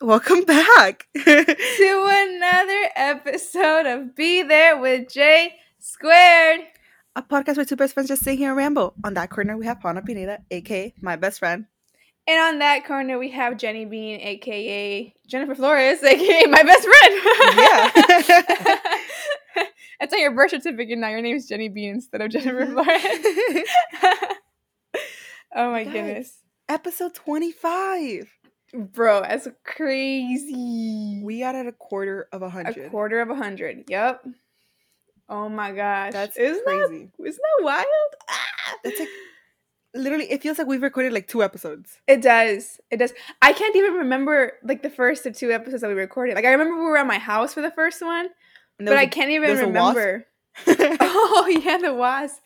Welcome back. to another episode of Be There with Jay Squared. a podcast where two best friends just sit here and ramble. On that corner, we have Paula Pineda, aka my best friend. And on that corner, we have Jenny Bean, aka Jennifer Flores, aka my best friend. Yeah. That's on your birth certificate now. Your name is Jenny Bean instead of Jennifer. Flores. Oh my Guys. goodness. Episode 25. Bro, that's crazy. We got at a quarter of a hundred. a quarter of a hundred. Yep. Oh my gosh. That's isn't crazy. That, isn't that wild? Ah! That's like literally. It feels like we've recorded like two episodes. It does. It does. I can't even remember like the first of two episodes that we recorded. Like I remember we were at my house for the first one, but I can't even there was a wasp? remember. oh yeah, the wasp.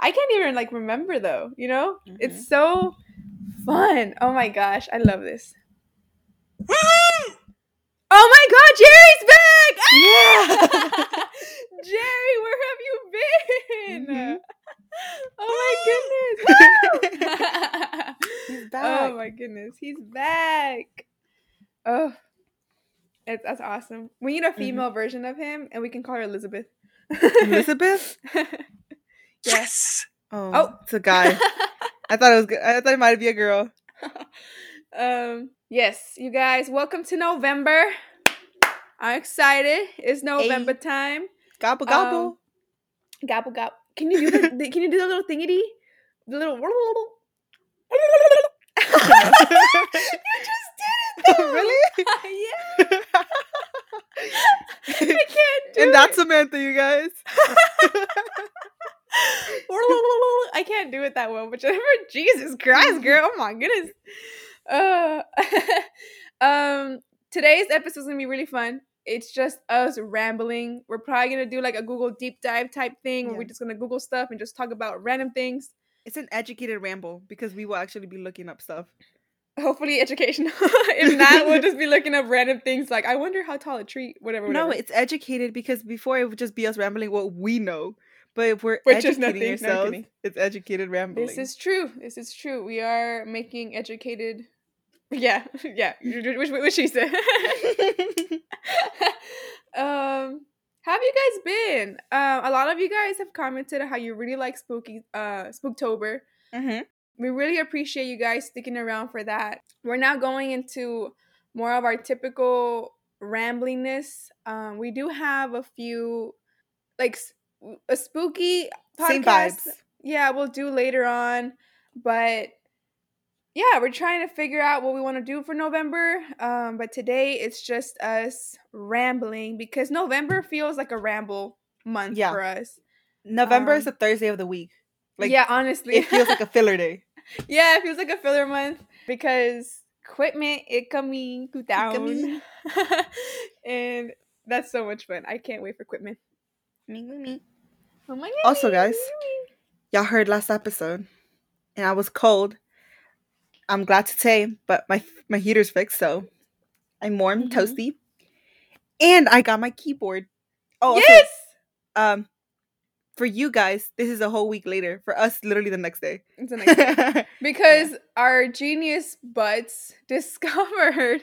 I can't even like remember though. You know, Mhm. it's so fun. Oh my gosh, I love this. oh my God, Jerry's back! Yeah. Jerry, where have you been? Mhm. Oh my goodness! He's back. Oh my goodness, he's back. Oh, it's, that's awesome. We need a female version of him, and we can call her Elizabeth. Elizabeth. Yes. Oh, Oh. it's a guy. I thought it was. good. I thought it might be a girl. um. Yes, you guys, welcome to November. I'm excited. It's November time. Gobble gobble. Um, Gobble gobble. Can you do the, the- Can you do the little thingity? The little. you just did it. Though. really? yeah. I can't do and it. that's Samantha, you guys. I can't do it that well, but Jesus Christ, girl, oh my goodness. Uh, um, today's episode is gonna be really fun. It's just us rambling. We're probably gonna do like a Google deep dive type thing where Yeah. we're just gonna Google stuff and just talk about random things. It's an educated ramble because we will actually be looking up stuff. Hopefully educational. if not, we'll just be looking up random things like I wonder how tall a tree, whatever. whatever. No, it's educated because before it would just be us rambling what we know. But if we're Which is educating nothing. No, ourselves, kidding. it's educated rambling. This is true. This is true. We are making educated. Yeah, yeah. Which, which she said. um, have you guys been? Um, a lot of you guys have commented how you really like spooky, uh, Spooktober. Mhm. We really appreciate you guys sticking around for that. We're now going into more of our typical ramblingness. Um, we do have a few, like a spooky Same podcast vibes. yeah, we'll do later on. But yeah, we're trying to figure out what we want to do for November. Um, but today it's just us rambling because November feels like a ramble month Yeah. for us. November is Um, the Thursday of the week. Like yeah, honestly, it feels like a filler day. yeah, it feels like a filler month because equipment it coming to town, coming. and that's so much fun. I can't wait for equipment. Me, me, me. Oh my Also, guys, Y'all heard last episode, and I was cold. I'm glad to say, but my my heater's fixed, so I'm warm, Mhm. toasty, and I got my keyboard. Oh, also, yes. um, for you guys, this is a whole week later. For us, literally the next day. It's the next day. because our genius butts discovered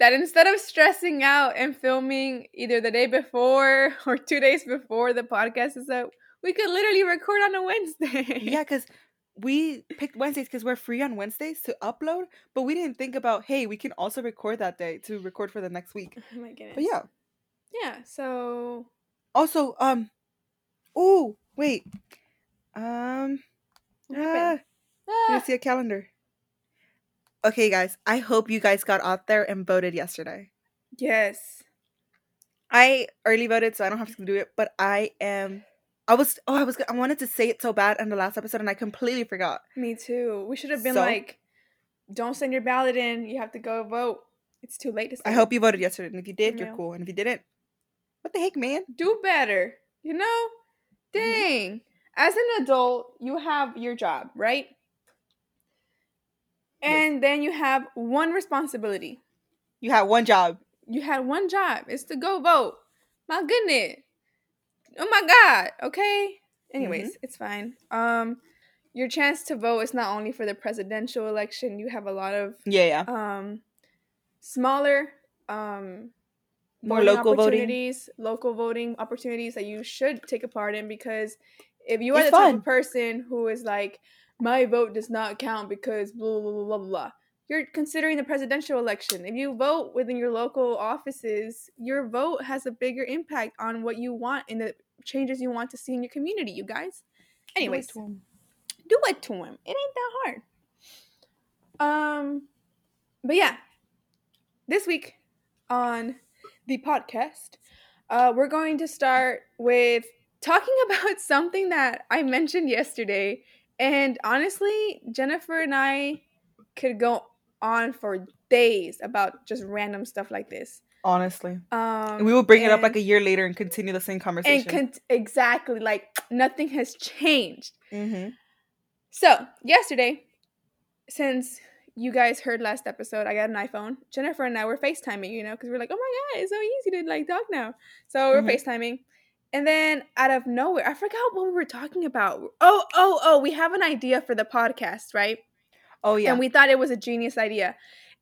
that instead of stressing out and filming either the day before or two days before the podcast is out, we could literally record on a Wednesday. yeah, because we picked Wednesdays because we're free on Wednesdays to upload, but we didn't think about hey, we can also record that day to record for the next week. Oh my goodness. But yeah. Yeah. So Also, um, oh wait, um, ah, Ah, see a calendar. Okay, guys, I hope you guys got out there and voted yesterday. yes. I early voted, so I don't have to do it. But I am. I was. Oh, I was. I wanted to say it so bad in the last episode, and I completely forgot. Me too. We should have been So? like, don't send your ballot in. You have to go vote. It's too late to I hope you voted yesterday, and if you did, you're cool. And if you didn't, what the heck, man? do better. You know? Mhm. Dang. As an adult, you have your job, right? Yes. And then you have one responsibility. You had one job. You had one job. It's to go vote. My goodness. Oh my god. Okay. Anyways, it's fine. Um your chance to vote is not only for the presidential election. You have a lot of Yeah, yeah. um smaller um More voting local voting. opportunities, local voting opportunities that you should take a part in because if you are It's the type of person who is like, my vote does not count because blah blah blah blah blah, you're considering the presidential election. If you vote within your local offices, your vote has a bigger impact on what you want and the changes you want to see in your community. You guys. Anyways, Do it to 'em. do it to him. It ain't that hard. Um, but yeah, this week on the podcast, uh, we're going to start with talking about something that I mentioned yesterday, and honestly, Jennifer and I could go on for days about just random stuff like this. honestly. Um, we will bring it up like a year later and continue the same and conversation. con- exactly like nothing has changed. mm-hmm. So, yesterday, since you guys heard last episode, I got an iPhone. Jennifer and I were FaceTiming, you know, because we're like, oh my God, it's so easy to like talk now. So we're Mhm. FaceTiming. And then out of nowhere, I forgot what we were talking about. Oh, oh, oh, we have an idea for the podcast, right? Oh yeah, And we thought it was a genius idea.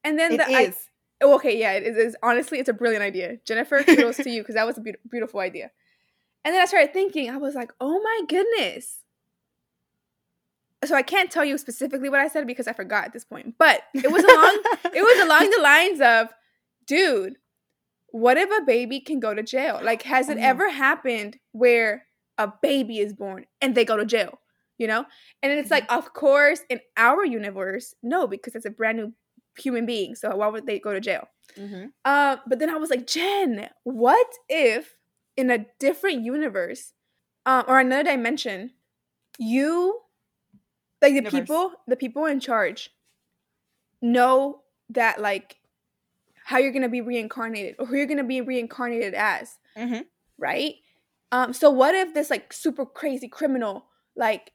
And then it the is. I- Oh, okay, yeah, it is, is. Honestly, it's a brilliant idea. Jennifer, kudos to you because that was a beau- beautiful idea. And then I started thinking, I was like, oh my goodness. So I can't tell you specifically what I said because I forgot at this point. But it was along it was along the lines of, dude, what if a baby can go to jail? Like, has it Oh, ever happened where a baby is born and they go to jail? You know? And it's like, of course, in our universe, no, because it's a brand new human being. So why would they go to jail? hmm Uh, but then I was like, Jen, what if in a different universe um, or another dimension, you, like the Universe. people, the people in charge, know that like how you're gonna be reincarnated or who you're gonna be reincarnated as, hmm right? Um, so what if this like super crazy criminal like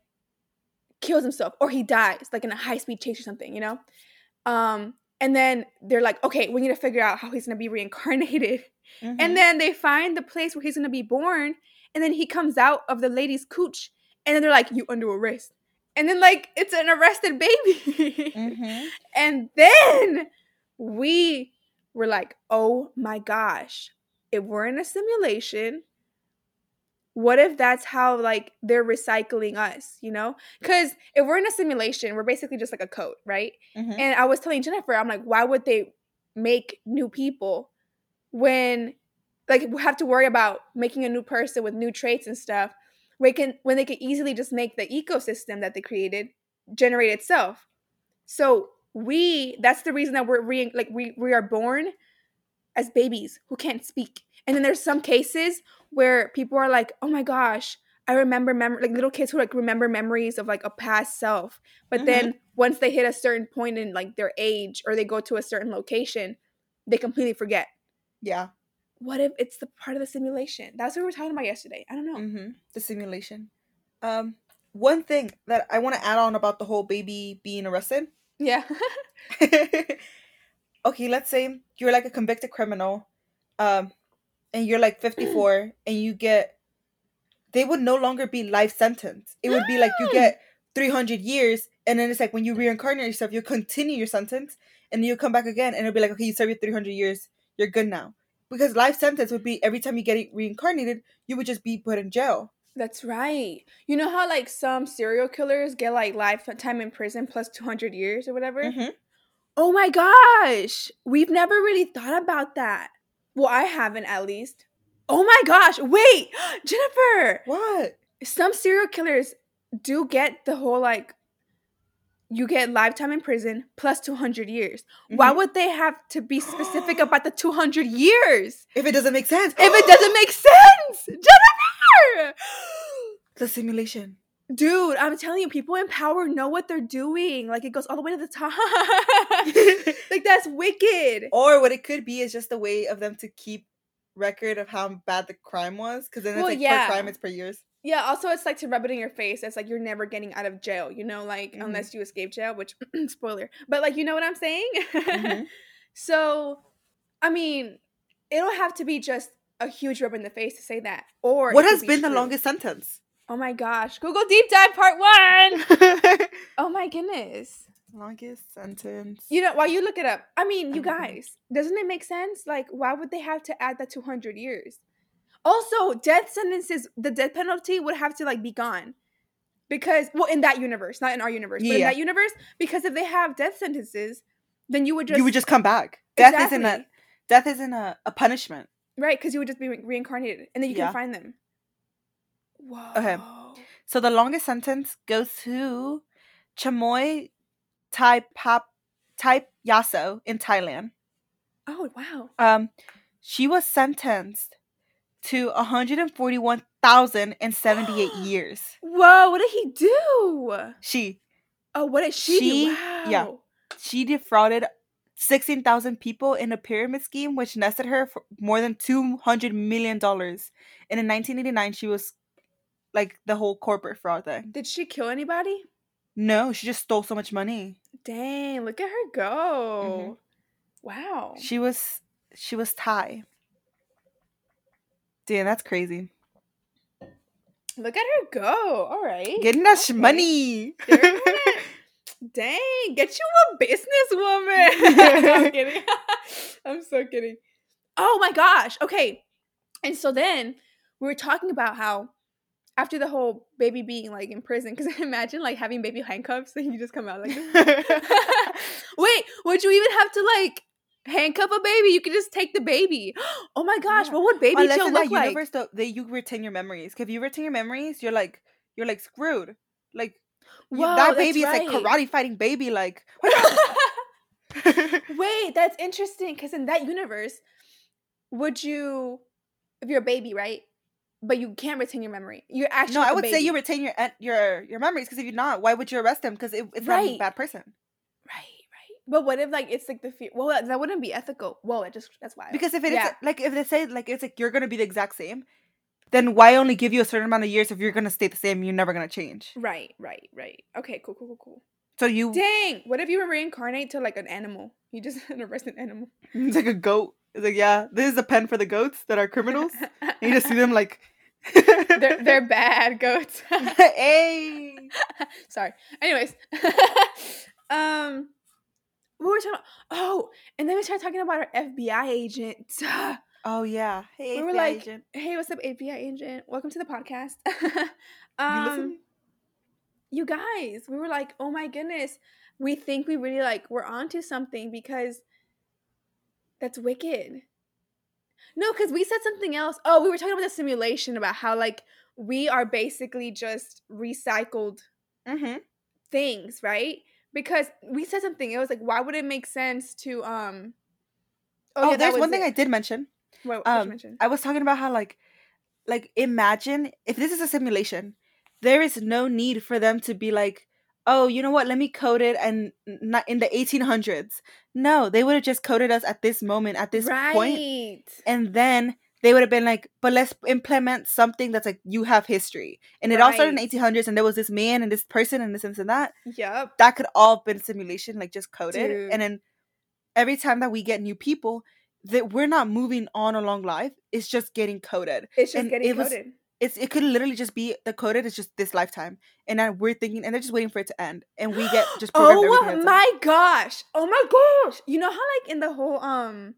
kills himself or he dies like in a high speed chase or something, you know? Um, and then they're like, okay, we need to figure out how he's gonna be reincarnated. Mm-hmm. And then they find the place where he's gonna be born, and then he comes out of the lady's cooch, and then they're like, you under arrest. And then like it's an arrested baby. hmm And then we were like, oh my gosh, if we're in a simulation, what if that's how like they're recycling us, you know? Because if we're in a simulation, we're basically just like a code, right? hmm And I was telling Jennifer, I'm like, why would they make new people when like we have to worry about making a new person with new traits and stuff? We can when they could easily just make the ecosystem that they created generate itself. So we that's the reason that we're re- like we we are born as babies who can't speak. And then there's some cases where people are like, "Oh my gosh, I remember mem- like little kids who like remember memories of like a past self." But Mhm. then once they hit a certain point in like their age or they go to a certain location, they completely forget. Yeah. What if it's the part of the simulation? That's what we were talking about yesterday. I don't know. hmm The simulation. Um, one thing that I want to add on about the whole baby being arrested. Yeah. okay, let's say you're like a convicted criminal, um, and you're like 54, and you get, they would no longer be life sentence. It would be like you get 300 years, and then it's like when you reincarnate yourself, you continue your sentence, and you come back again, and it'll be like, okay, you serve your 300 years, you're good now. Because life sentence would be every time you get reincarnated, you would just be put in jail. That's right. You know how like some serial killers get like lifetime in prison plus 200 years or whatever? Mhm. Oh my gosh. We've never really thought about that. Well, I haven't at least. Oh my gosh. Wait, Jennifer. What? Some serial killers do get the whole like you get lifetime in prison plus 200 years. Why Mhm. would they have to be specific about the 200 years? If it doesn't make sense. If it doesn't make sense. Jennifer! the simulation. Dude, I'm telling you, people in power know what they're doing. Like it goes all the way to the top. like that's wicked. or what it could be is just a way of them to keep record of how bad the crime was because then it's Well, like yeah. per crime it's per years Yeah, also it's like to rub it in your face. It's like you're never getting out of jail, you know, like Mhm. unless you escape jail, which spoiler. But like you know what I'm saying? Mhm. so I mean, it'll have to be just a huge rub in the face to say that. Or what has be been the longest sentence Oh my gosh. Google deep dive part one. Oh my goodness. Longest sentence. You know, while you look it up, I mean, you guys, doesn't it make sense? Like, why would they have to add that 200 years? Also, death sentences, the death penalty would have to like be gone. Because, well, in that universe, not in our universe, but in that universe, because if they have death sentences, then you would just, you would just come back. Death isn't a death isn't a, a punishment. Right, because you would just be re- reincarnated and then you Yeah. can find them. Whoa. Okay. So the longest sentence goes to Chamoy Tai Pap Tai Yaso in Thailand. Oh, wow. Um, she was sentenced to 141,078 years. Whoa, what did he do? She Oh, what did she, She- do? Wow. yeah. she defrauded 16,000 people in a pyramid scheme which nested her for more than 200 million dollars. And in 1989 she was like the whole corporate fraud thing. Did she kill anybody? No, she just stole so much money. Dang, look at her go. Mm-hmm. Wow. She was she was Thai. Damn, that's crazy. Look at her go. All right. Getting us Okay. money. Dang, get you a businesswoman. I'm kidding. I'm so kidding. Oh my gosh. Okay. And so then we were talking about how after the whole baby being like in prison, because imagine like having baby handcuffs and you just come out like. Wait, would you even have to like handcuff a baby? You could just take the baby. Oh my gosh, Yeah. what would baby Unless in look that like? universe, though, they you retain your memories. If you retain your memories, you're like you're like screwed. Like that baby is like right. karate fighting baby. Like Wait, that's interesting because in that universe, would you, if you're a baby, right? But you can't retain your memory. You're actually no, I would say you retain your your your memories. Because if you're not, why would you arrest them? Because it, it's not a bad person. right, right. But what if like it's like the fear? Well, that, that wouldn't be ethical. Whoa, it just that's why. Because if it is Yeah. like if they say like it's like you're gonna be the exact same, then why only give you a certain amount of years if you're gonna stay the same? You're never gonna change. right, right, right. Okay, cool, cool, cool, cool. So you Dang, what if you were reincarnate to like an animal? You just an arrested animal. it's like a goat. It's like yeah, this is a pen for the goats that are criminals. And you just see them like. they're they're bad goats. hey. Sorry. Anyways, um, what were we talking about? Oh, and then we started talking about our FBI agent. Oh yeah. Hey, We were like, agent. hey, what's up, FBI agent? Welcome to the podcast. You um, listen? you guys, we were like, oh my goodness, we think we really like we're onto something because that's wicked. No, because we said something else. Oh, we were talking about the simulation about how like we are basically just recycled Mm-hmm. things, right? Because we said something. It was like, why would it make sense to um? Oh, that there's was one thing it. I did mention. What, what did you Um, mention? I was talking about how like, like imagine if this is a simulation, there is no need for them to be like, oh, you know what? Let me code it and not in the 1800s. No, they would have just coded us at this moment, at this right. point, and then they would have been like, but let's implement something that's like you have history, and it all started in 1800s, and there was this man and this person and this and this and that. Yep. that could all have been simulation, like just coded. Dude. And then every time that we get new people, that we're not moving on along life. It's just getting coded. It's just And getting it was- coded. It's it could literally just be the coded is just this lifetime, and then we're thinking, and they're just waiting for it to end, and we get just programmed oh my gosh! Oh my gosh! You know how like in the whole um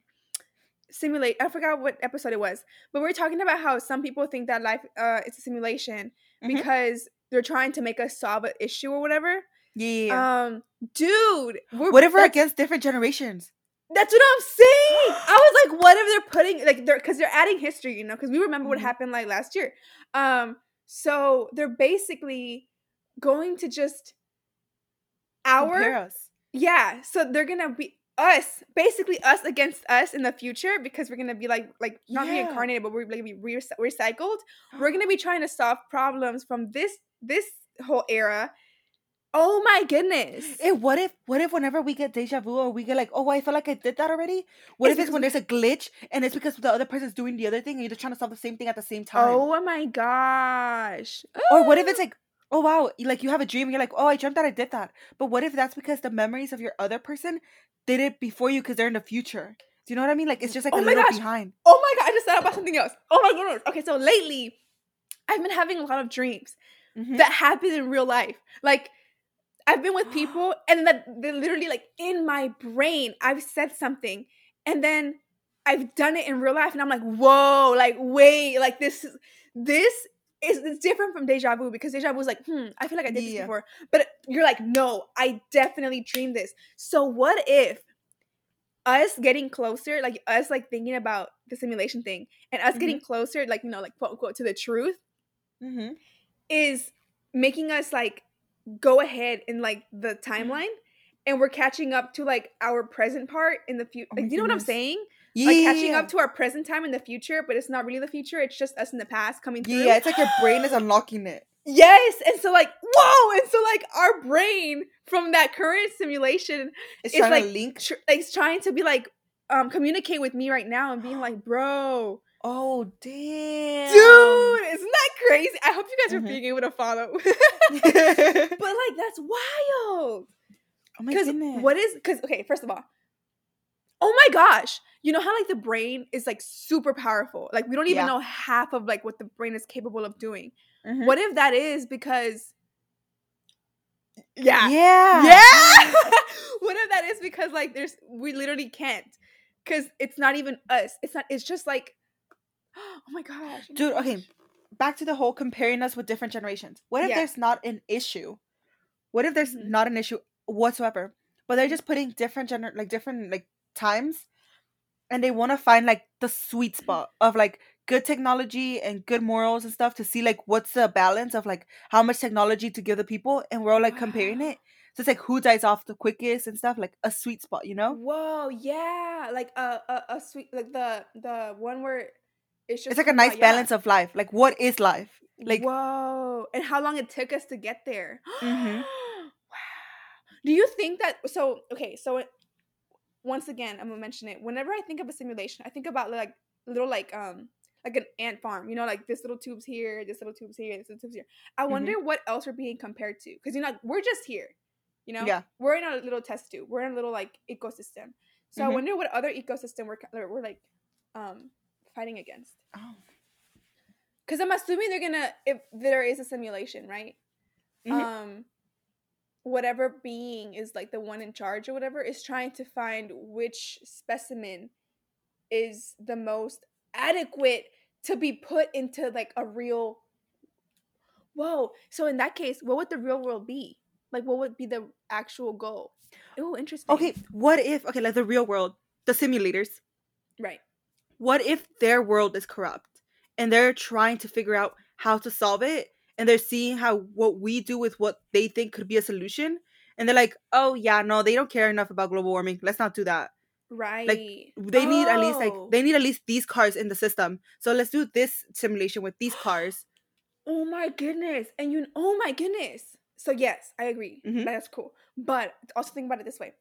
simulate I forgot what episode it was, but we are talking about how some people think that life uh is a simulation Mhm. because they're trying to make us solve an issue or whatever. Yeah. Um, dude, we're, what if we're against different generations? That's what I'm saying. I was like, what if they're putting like they're because they're adding history, you know? Because we remember what Mhm. happened like last year. Um, so they're basically going to just our yeah. So they're gonna be us, basically us against us in the future because we're gonna be like like not Yeah. reincarnated, but we're gonna be re- recycled. We're gonna be trying to solve problems from this this whole era. Oh my goodness! And what if what if whenever we get deja vu or we get like, oh, I feel like I did that already? What It's if it's when there's a glitch and it's because the other person's doing the other thing and you're just trying to solve the same thing at the same time? Oh my gosh! Or what if it's like, oh wow, like you have a dream, and you're like, oh, I dreamt that I did that. But what if that's because the memories of your other person did it before you because they're in the future? Do you know what I mean? Like it's just like Oh a little gosh. behind. Oh my god, I just thought about something else. Oh my goodness. Okay, so lately, I've been having a lot of dreams Mhm. that happen in real life. Like I've been with people and that they're literally like in my brain, I've said something and then I've done it in real life and I'm like, whoa, like wait, like this is this is it's different from deja vu because deja vu is like, hmm, I feel like I did this before. But you're like, no, I definitely dreamed this. So what if us getting closer, like us like thinking about the simulation thing and us getting closer, like you know, like quote unquote to the truth, mm-hmm. is making us like go ahead in like the timeline and we're catching up to like our present part in the future. Oh Like, you know what I'm saying? Yeah. Like catching up to our present time in the future, but it's not really the future. It's just us in the past coming through. Yeah, it's like your brain is unlocking it. yes, and so like whoa, and so like our brain from that current simulation It's, trying like to link. tr- like it's trying to be like um communicate with me right now and being like, bro, Oh damn, dude, isn't that crazy? I hope you guys are Mhm. being able to follow. but like that's wild. Oh my goodness. what is because okay, first of all, oh my gosh, you know how like the brain is like super powerful. Like we don't even Yeah. know half of like what the brain is capable of doing. Mhm. What if that is because yeah. Yeah. Yeah. what if that is because like there's we literally can't because it's not even us. It's not. It's just like oh my gosh, oh Dude, okay. Back to the whole comparing us with different generations. What if Yeah. there's not an issue? What if there's Mhm. not an issue whatsoever? But they're just putting different gener like different like times and they want to find like the sweet spot of like good technology and good morals and stuff to see like what's the balance of like how much technology to give the people and we're all like comparing it. So it's like who dies off the quickest and stuff, like a sweet spot, you know? Whoa, yeah, like a a, a sweet like the the one where it's just It's like a nice balance of life. Like what is life? like- whoa, and how long it took us to get there. Mhm. wow. Do you think that? So okay, so it, once again, I'm gonna mention it. Whenever I think of a simulation, I think about like little like um like an ant farm. You know, like this little tube's here, this little tube's here, this little tube's here. I wonder what else we're being compared to because you know we're just here. You know, Yeah. we're in a little test tube. We're in a little like ecosystem. So I Mhm. wonder what other ecosystem we're we're we're, like um fighting against. Oh. Because I'm assuming they're gonna if there is a simulation, right? Mhm. Um, whatever being is like the one in charge or whatever is trying to find which specimen is the most adequate to be put into like a real. Whoa! So in that case, what would the real world be? Like, what would be the actual goal? Oh, interesting. Okay, what if okay, like the real world, the simulators, right. What if their world is corrupt and they're trying to figure out how to solve it and they're seeing how what we do with what they think could be a solution and they're like oh yeah no they don't care enough about global warming let's not do that Right. like they need at least like Oh. they need at least these cars in the system so let's do this simulation with these cars Oh my goodness. And you oh my goodness. So yes, I agree. Mhm. That's cool. But also think about it this way.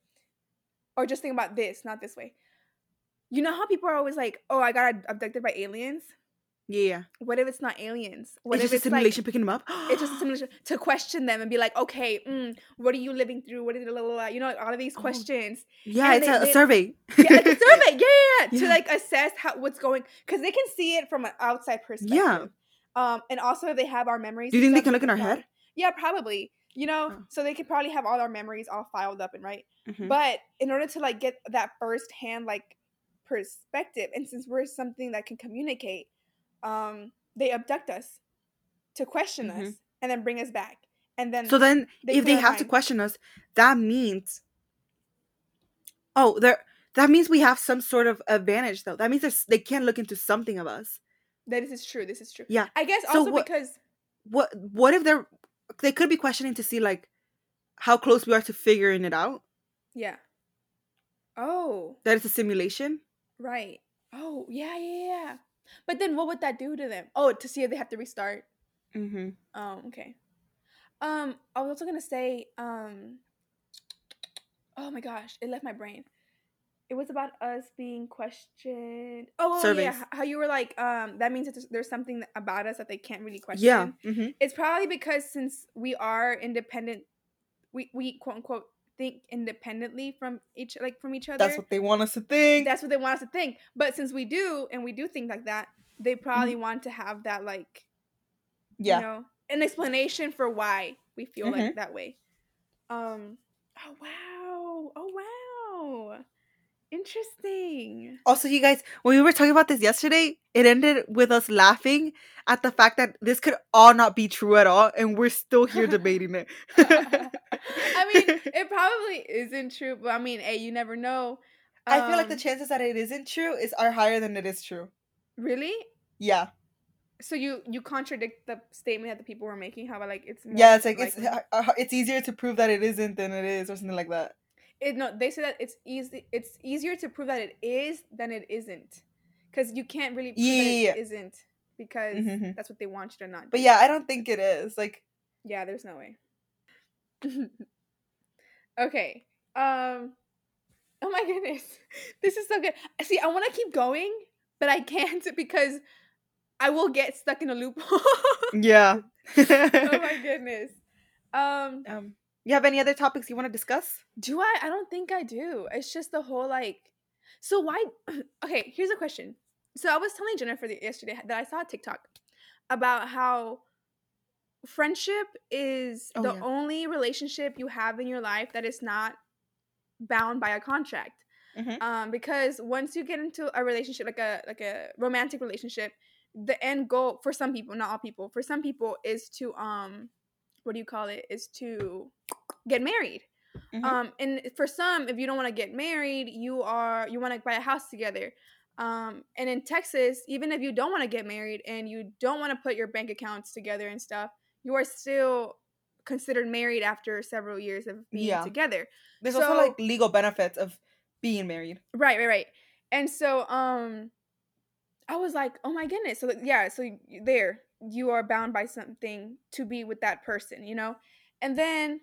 Or just think about this, not this way. You know how people are always like, "Oh, I got abducted by aliens." yeah What if it's not aliens? What it's if just a it's simulation like picking them up it's just a simulation to question them and be like, "Okay, mm, what are you living through? What is it, la, la, la?" you know, all of these Oh. questions. yeah it's they- a, they- survey Yeah, like a survey. Yeah, yeah, yeah. To like assess how what's going because they can see it from an outside perspective. Yeah. Um, and also if they have our memories. do you think they can look in our head Yeah, probably. You know, Oh. so they could probably have all our memories all filed up and right. Mhm. But in order to like get that first hand like perspective, and since we're something that can communicate, um, they abduct us to question Mhm. us and then bring us back. And then So then, they if they have to question us, that means, oh, there. That means we have some sort of advantage, though. That means they can't look into something of us. that is true. This is true. Yeah. I guess So also what- because What? What if they're? They could be questioning to see like how close we are to figuring it out. yeah. Oh, That it's a simulation. Right. Oh, yeah, yeah, yeah. But then what would that do to them? Oh, to see if they have to restart. Mm-hmm. Oh, okay. Um, I was also gonna say, um, oh my gosh, it left my brain. It was about us being questioned. Oh, oh, yeah, how you were like, um, that means that there's, there's something about us that they can't really question. Yeah. Mm-hmm. It's probably because since we are independent, we we quote unquote think independently from each like from each other. That's what they want us to think. That's what they want us to think. But since we do, and we do think like that, they probably want to have that like Yeah. You know, an explanation for why we feel like Mhm. that way. Um. Oh wow. Oh wow. Interesting. Also, you guys, when we were talking about this yesterday, it ended with us laughing at the fact that this could all not be true at all, and we're still here debating it. I mean, it probably isn't true, but I mean, hey, you never know. I feel like the Um, chances that it isn't true is are higher than it is true. really. Yeah, So you you contradict the statement that the people were making. How about like it's yeah. It's like it's uh, uh, it's easier to prove that it isn't than it is, or something like that. it no they say that it's easy it's easier to prove that it is than it isn't because you can't really prove Yeah, that yeah, it isn't because Mhm. that's what they want you to not But do. yeah, I don't think it is. Like, yeah there's no way okay um oh my goodness this is so good see i want to keep going but i can't because i will get stuck in a loophole yeah. oh my goodness um um, you have any other topics you want to discuss? Do I? I don't think I do. It's just the whole like. So why? Okay, here's a question. So I was telling Jennifer yesterday that I saw a TikTok about how friendship is Oh, the yeah. only relationship you have in your life that is not bound by a contract. Mhm. Um, because once you get into a relationship, like a like a romantic relationship, the end goal for some people, not all people, for some people is to um, what do you call it? Is to get married. Mhm. Um, and for some, if you don't want to get married, you are you want to buy a house together. Um, and in Texas, even if you don't want to get married and you don't want to put your bank accounts together and stuff, you are still considered married after several years of being Yeah. together. There's also like legal benefits of being married. Right, right, right. And so, um, I was like, oh my goodness. So yeah, so there you are bound by something to be with that person, you know. And then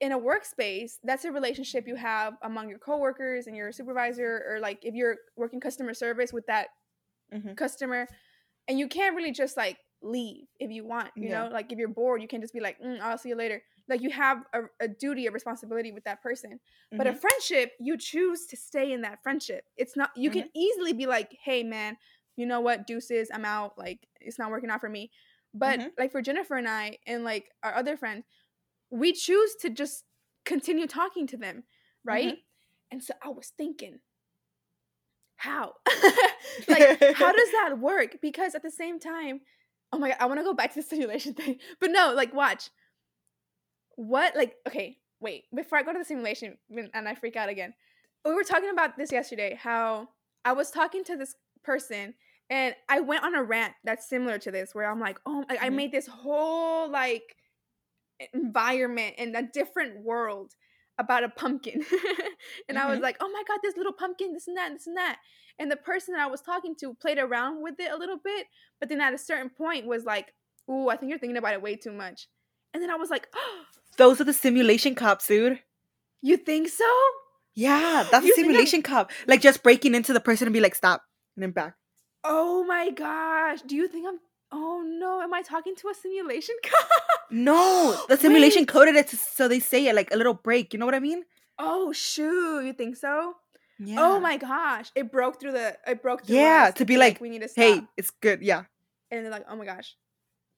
in a workspace, that's a relationship you have among your coworkers and your supervisor, or like if you're working customer service with that Mhm. customer, and you can't really just like leave if you want, you Yeah. know. Like if you're bored, you can just be like, mm, I'll see you later. Like you have a, a duty, a responsibility with that person. But a Mhm. friendship, you choose to stay in that friendship. It's not you can easily be like, "Hey man, you know what? Deuces, I'm out. Like it's not working out for me." But Mhm. like for Jennifer and I and like our other friend, we choose to just continue talking to them, right? And so I was thinking, how? like how does that work? Because at the same time, oh my god, I want to go back to the simulation thing. But no, like watch. What like okay, wait, before I go to the simulation and I freak out again. We were talking about this yesterday how I was talking to this person and I went on a rant that's similar to this where I'm like, "Oh, like, I Mhm. made this whole like environment in a different world about a pumpkin." and I was Mhm. like, "Oh my god, this little pumpkin, this and that, this and that." And the person that I was talking to played around with it a little bit, but then at a certain point was like, "Ooh, I think you're thinking about it way too much." And then I was like, oh, Those are the simulation cops, dude. "You think so?" Yeah, that's You a simulation cop. Like just breaking into the person and be like, stop, and then back. Oh my gosh. Do you think I'm Oh no, am I talking to a simulation cop? No, the simulation Wait. coded it to, so they say it like a little break. You know what I mean? Oh shoot, you think so? Oh yeah. Oh my gosh. It broke through the it broke through Yeah, to be like, we need to stop. Hey, it's good. Yeah. and they're like, "Oh my gosh."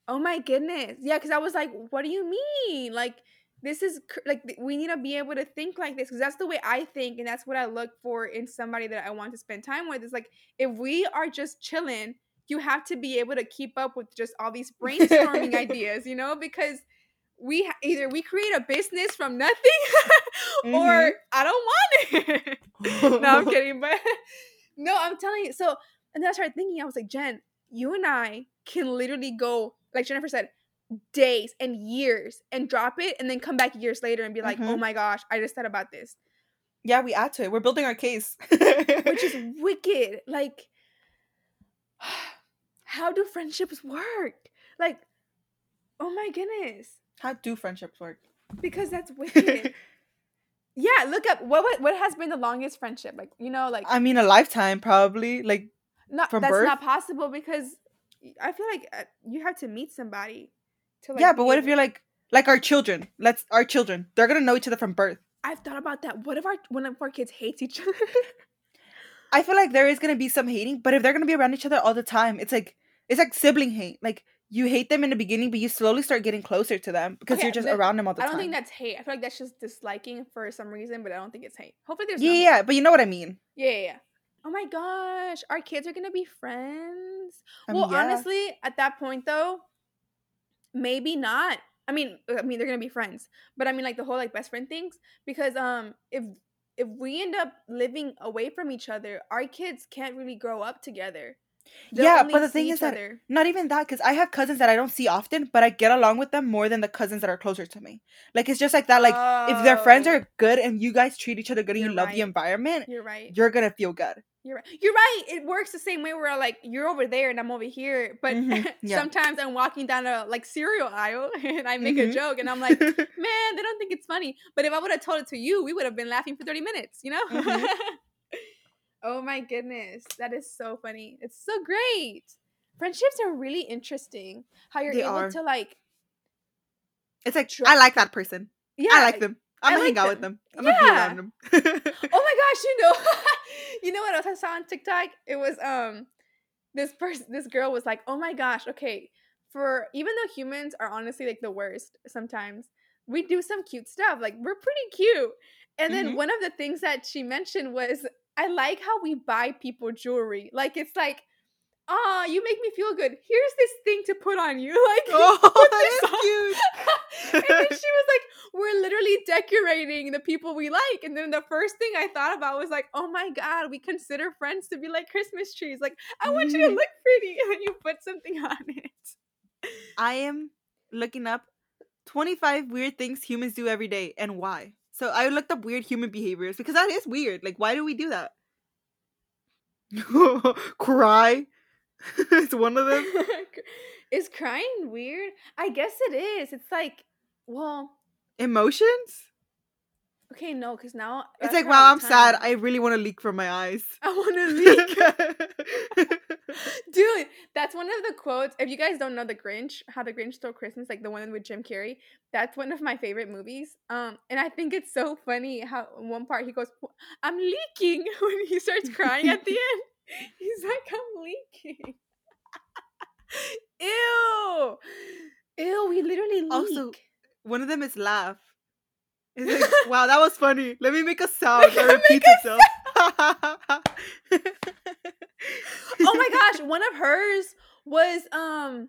Oh my goodness. Yeah, cuz I was like, "What do you mean?" Like this is like we need to be able to think like this cuz that's the way I think and that's what I look for in somebody that I want to spend time with. Is like if we are just chilling, you have to be able to keep up with just all these brainstorming ideas, you know, because we either we create a business from nothing or Mhm. I don't want it. no, I'm kidding, but no, I'm telling you. So, and then I started thinking, I was like, Jen, you and I can literally go, like Jennifer said, days and years and drop it and then come back years later and be like, oh Mhm. my gosh, I just thought about this. Yeah, we add to it. We're building our case. Which is wicked. Like, how do friendships work? Like, oh my goodness. how do friendships work? Because that's wicked. yeah, look up what, what what has been the longest friendship? Like, you know, like I mean, a lifetime probably. Like, not that's birth? not possible because I feel like uh, you have to meet somebody to like yeah, but what if you're like, like our children? Let's our children. They're gonna know each other from birth. I've thought about that. What if our one of our kids hates each other? I feel like there is gonna be some hating, but if they're gonna be around each other all the time, it's like it's like sibling hate. Like you hate them in the beginning, but you slowly start getting closer to them because Okay, you're just around them all the time. I don't time. think that's hate. I feel like that's just disliking for some reason, but I don't think it's hate. Hopefully, there's yeah, yeah, but you know what I mean. Yeah, yeah, yeah. Oh my gosh, our kids are gonna be friends. I well, yeah. honestly, at that point though, maybe not. I mean, I mean they're gonna be friends, but I mean like the whole like best friend things because um if if we end up living away from each other, our kids can't really grow up together. They'll Yeah, but the thing is that other. Not even that, because I have cousins that I don't see often, but I get along with them more than the cousins that are closer to me. Like it's just like that. Like if their friends Oh, are good and you guys treat each other good and you You're love the environment, you're right. you're gonna feel good. You're right. You're right. It works the same way where are like you're over there and I'm over here. But Mhm, yeah. sometimes I'm walking down a like cereal aisle and I make a Mhm. joke and I'm like, man, they don't think it's funny. But if I would have told it to you, we would have been laughing for 30 minutes, you know? Mhm. oh my goodness. That is so funny. It's so great. Friendships are really interesting. How you're They able are. to like it's like I like that person. yeah. I like them. I'm I gonna hang like out with them. them. I'm gonna be Yeah. around them. Oh my gosh, you know, you know what else I saw on TikTok? It was um this person this girl was like, "Oh my gosh, okay, for even though humans are honestly like the worst sometimes, we do some cute stuff. Like we're pretty cute." And then Mhm. one of the things that she mentioned was, "I like how we buy people jewelry. Like it's like, "Ah, you make me feel good. Here's this thing to put on you." Like oh, put that this is on." cute. and then she was like, "We're literally decorating the people we like." And then the first thing I thought about was like, "Oh my god, we consider friends to be like Christmas trees. Like, I want you to Mhm. look pretty, and you put something on it." I am looking up 25 weird things humans do every day and why. So I looked up weird human behaviors because that is weird. Like, why do we do that? Cry. it's one of them. is crying weird? I guess it is. It's like, well, Emotions. okay, no, because now It's like, wow, I'm sad. I really want to leak from my eyes. I want to leak. Dude, that's one of the quotes. If you guys don't know the Grinch, how the Grinch stole Christmas, like the one with Jim Carrey, that's one of my favorite movies. Um, and I think it's so funny how one part he goes, "I'm leaking" when he starts crying at the end. He's like, "I'm leaking." Ew, ew. We literally leak. Also, one of them is laugh. It's like, wow, that was funny. Let me make a sound that repeats itself. oh my gosh, one of hers was um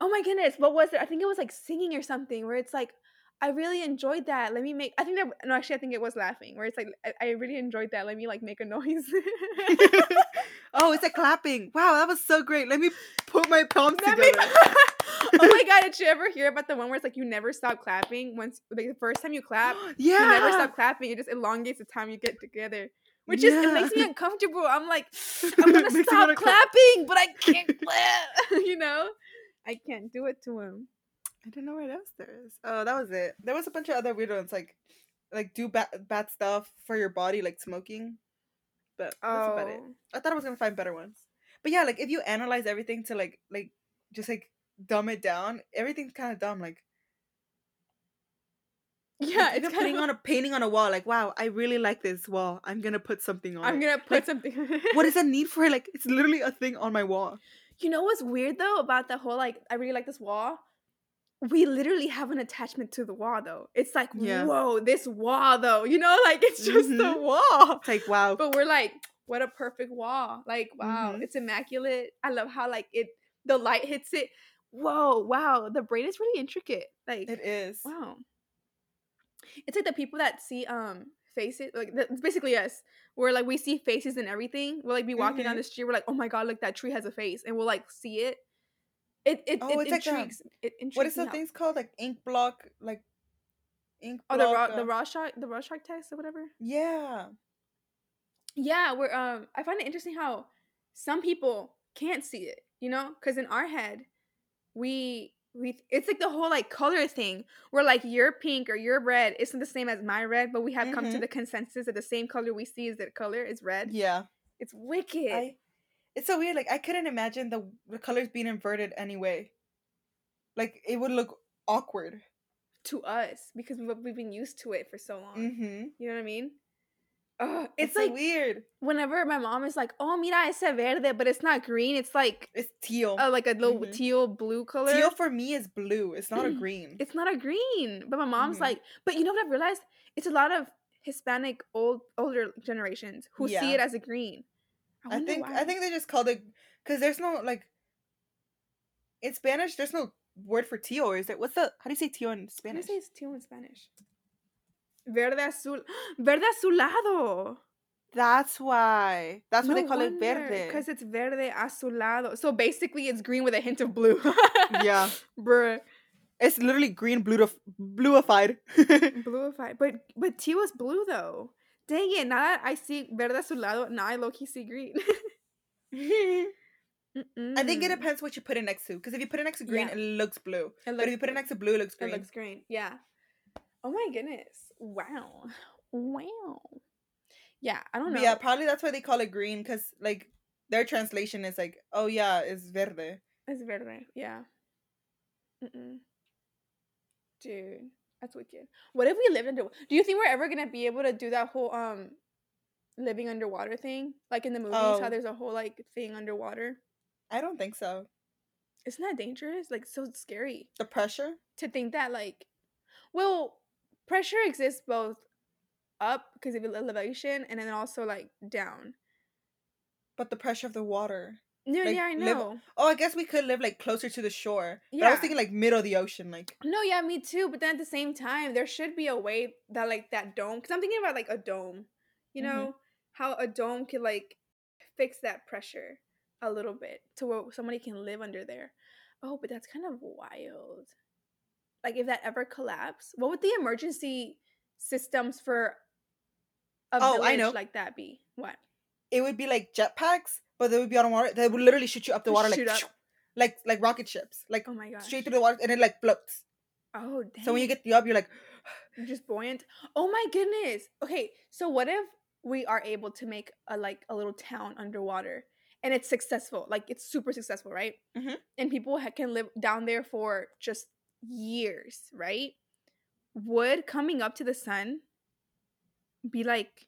oh my goodness, what was it? I think it was like singing or something where it's like I really enjoyed that. Let me make I think that no actually I think it was laughing where it's like I, I really enjoyed that. Let me like make a noise. oh, it's like clapping. Wow, that was so great. Let me put my palms Let together. me- oh my god, did you ever hear about the one where it's like you never stop clapping once like the first time you clap, yeah. you never stop clapping, it just elongates the time you get together. Which is it makes me uncomfortable. I'm like, I'm gonna stop clapping, but I can't clap. you know, I can't do it to him. I don't know what else there is. Oh, that was it. There was a bunch of other weird ones like like do bad bad stuff for your body, like smoking. But that's about it. Oh. I thought I was gonna find better ones. But yeah, like if you analyze everything to like like just like dumb it down, everything's kind of dumb. Like yeah, it's even putting on a painting on a wall. Like wow, I really like this wall. I'm gonna put something on. I'm it. gonna put Like, something. What is the need for it? Like it's literally a thing on my wall. You know what's weird though about the whole like I really like this wall. We literally have an attachment to the wall though. It's like Yeah. whoa, this wall though. You know, like it's just the Mhm. wall. It's like wow. But we're like, what a perfect wall. Like wow, Mhm. it's immaculate. I love how like it the light hits it. Whoa, wow, the braid is really intricate. Like It is. Wow. It's like the people that see um faces like th- it's basically us where like we see faces and everything. We'll like be walking down Mhm. the street. We're like, oh my god, look that tree has a face, and we'll like see it. It it, Oh, it it's like the- intrigues. it intrigues. What is the things called? Like inkblot, like ink Oh, the raw block. the uh, raw shark the Rorschach test or whatever. Yeah. Yeah, we're um. I find it interesting how some people can't see it. You know, because in our head, we we it's like the whole like color thing where like your pink or your red isn't the same as my red, but we have come to Mhm. the consensus that the same color we see is the color is red. Yeah. It's wicked. I it's so weird. Like I couldn't imagine the the colors being inverted anyway. Like it would look awkward. to us because we've, been used to it for so long. Mm-hmm. You know what I mean? Ugh, It's, it's, so like weird. whenever my mom is like, "Oh, mira ese verde," but it's not green. It's like It's teal. uh, like a little Mhm. teal blue color. Teal for me is blue. It's not a green. It's not a green. But my mom's Mhm. like, but you know what I've realized? It's a lot of Hispanic old older generations who Yeah. see it as a green. I wonder think I think they just called it because there's no like in Spanish. There's no word for teal. Or is there? What's the? How do you say teal in How do you Spanish? say it's teal in Spanish? Verde azul. Verde azulado. That's why. That's what they call it verde. Because it's verde azulado. So basically it's green with a hint of blue. Yeah. Bruh. It's literally green bluif- bluified. Bluified. But but teal is blue though. Dang it. Now that I see verde azulado, now I low key see green. I think it depends what you put it next to. Because if you put it next to green, Yeah. it looks blue. It but if you put it next to blue, it looks green. It looks green. Yeah. Oh my goodness. Wow. Wow. Yeah, I don't know. But yeah, probably that's why they call it green. Because like their translation is like, oh yeah, it's verde. It's verde. Yeah. Mm-mm. Dude, that's wicked. What if we lived under? Do you think we're ever gonna be able to do that whole um living underwater thing, like in the movies? How Oh. there's a whole like thing underwater. I don't think so. Isn't that dangerous? Like so scary The pressure. to think that like, well, pressure exists both up because of elevation and then also like down. But the pressure of the water. No, Like, yeah, I live- know. Oh, I guess we could live like closer to the shore. But I was thinking like middle of the ocean, like No, yeah, me too. But then at the same time, there should be a way that like that dome. Because I'm thinking about like a dome. You Mhm. know how a dome could like fix that pressure a little bit to where somebody can live under there. Oh, but that's kind of wild. Like if that ever collapsed, what would the emergency systems for a Oh, I village know. like that be? What? it would be like jetpacks, but they would be on water. They would literally shoot you up the water like up. like like rocket ships, like Oh my gosh. straight through the water, and it like floats. Oh, dang. So when you get the up, you're like, You're just buoyant. Oh my goodness. Okay, so what if we are able to make a like a little town underwater and it's successful, like it's super successful, right? Mhm. And people ha- can live down there for just years, right? Would coming up to the sun be like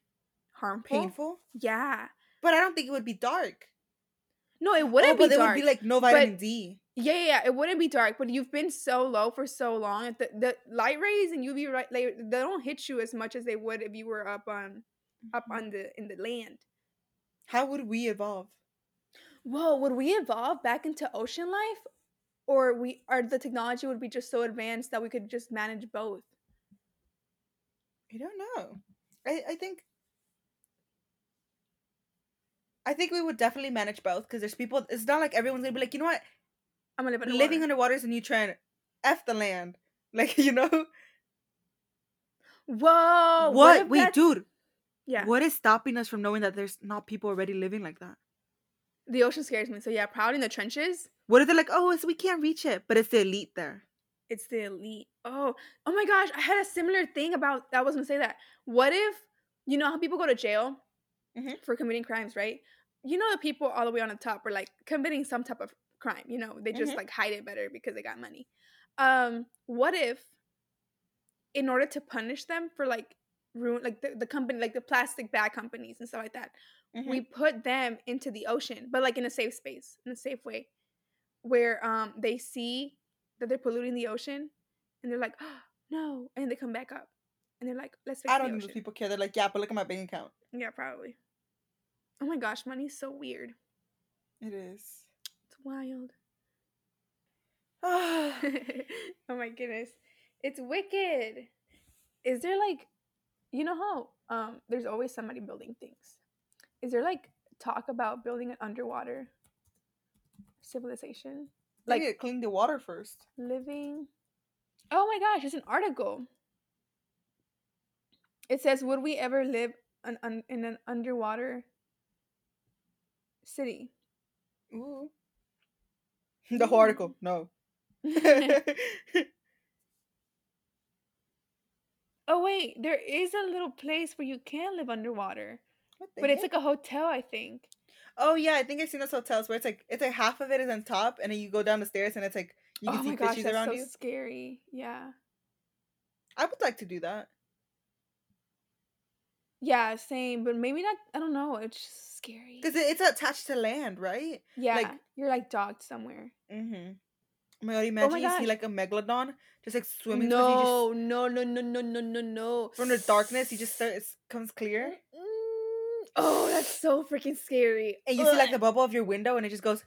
harmful? painful. Yeah. But I don't think it would be dark. No, it Oh, wouldn't but be there dark. would be like no vitamin D. Yeah, yeah, yeah, it wouldn't be dark, but you've been so low for so long. The, the light rays and UV light, they, they don't hit you as much as they would if you were up on up Mhm. on the in the land. How would we evolve? Whoa, would we evolve back into ocean life, or we or the technology would be just so advanced that we could just manage both? I don't know. I I think. I think we would definitely manage both because there's people. It's not like everyone's gonna be like, you know what, I'm gonna live in living underwater is a new trend. F the land, like you know. Whoa! what? if Wait, that's- dude. Yeah, What is stopping us from knowing that there's not people already living like that? the ocean scares me. So yeah, proud in the trenches. What if they're like, oh, it's, we can't reach it, but it's the elite there. It's the elite. Oh, oh my gosh! I had a similar thing about. I was gonna say that. What if you know how people go to jail Mhm. for committing crimes, right? You know the people all the way on the top are like committing some type of crime. You know they just Mhm. like hide it better because they got money. Um, what if, in order to punish them for like ruin like the, the company like the plastic bag companies and stuff like that, Mm-hmm. we put them into the ocean, but like in a safe space, in a safe way, where um they see that they're polluting the ocean, and they're like, oh, no, and they come back up, and they're like, let's I don't think those people care. They're like, yeah, but look at my bank account. Yeah, probably. Oh my gosh, money's so weird. It is. It's wild. oh, my goodness, it's wicked. Is there like, you know how um there's always somebody building things. Is there like talk about building an underwater civilization? like Like clean the water first. living oh my gosh it's an article it says would we ever live an, un, in an underwater city Ooh. The whole article. No. oh wait there is a little place where you can live underwater but it's like a hotel i think Oh yeah, I think I've seen those hotels where it's like it's like half of it is on top, and then you go down the stairs, and it's like you can oh see my gosh fishies that's around so you. scary yeah I would like to do that. Yeah, same, but maybe not. I don't know. It's just scary. Because it, it's attached to land, right? Yeah, like- you're like docked somewhere. Mm-hmm. Oh my god, imagine you gosh. see like a megalodon just like swimming towards you, No, no, no, no, no, no, no, no. from the darkness, you just start it comes clear. Mm, Oh, that's so freaking scary. And you see like the bubble of your window and it just goes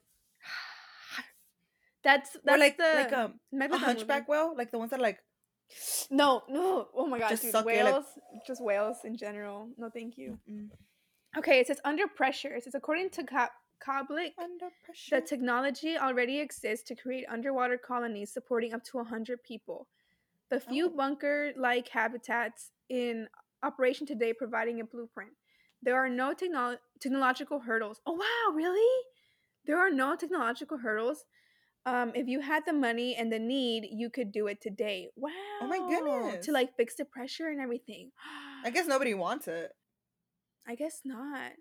that's or that's like the like um, a hunchback whale, like the ones that like. No, no. Oh my god, Just dude, air, like- whales, just whales in general. No, thank you. mm, Okay, it says under pressure. It says according to Ka- Koblik, the technology already exists to create underwater colonies supporting up to 100 people. The few Oh. bunker like habitats in operation today providing a blueprint. There are no technol- technological hurdles. Oh, wow, really? There are no technological hurdles. Um, if you had the money and the need, you could do it today. Wow. Oh my goodness. To like fix the pressure and everything. I guess nobody wants it. I guess not.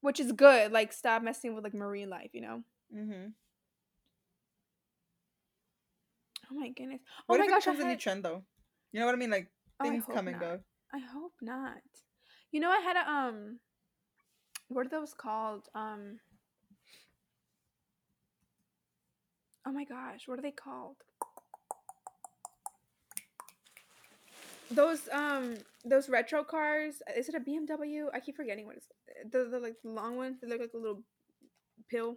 Which is good. Like, stop messing with like marine life, you know? Mm-hmm. Oh my goodness. Oh What my if gosh, it becomes a new trend though? You know what I mean? Like Oh, things hope come and go. I hope not. You know, I had a um, what are those called? Um, oh my gosh, what are they called? Those um, those retro cars. Is it a BMW? I keep forgetting what it's. The the like long ones. They look like a little pill.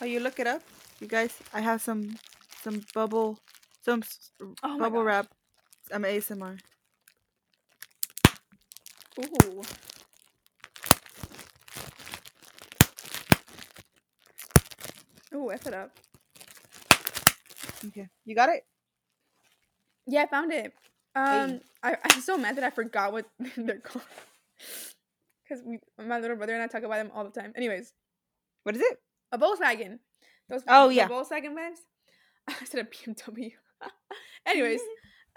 Oh, you look it up, you guys. I have some some bubble, some Oh bubble wrap. I'm ASMR. Ooh. Ooh, F it up. Okay, you got it. Yeah, I found it. Um, Hey. I, I'm so mad that I forgot what they're called. Because we, my little brother and I talk about them all the time. Anyways, What is it? a Volkswagen. Those Oh, yeah. Volkswagen vans. I said a BMW. Anyways,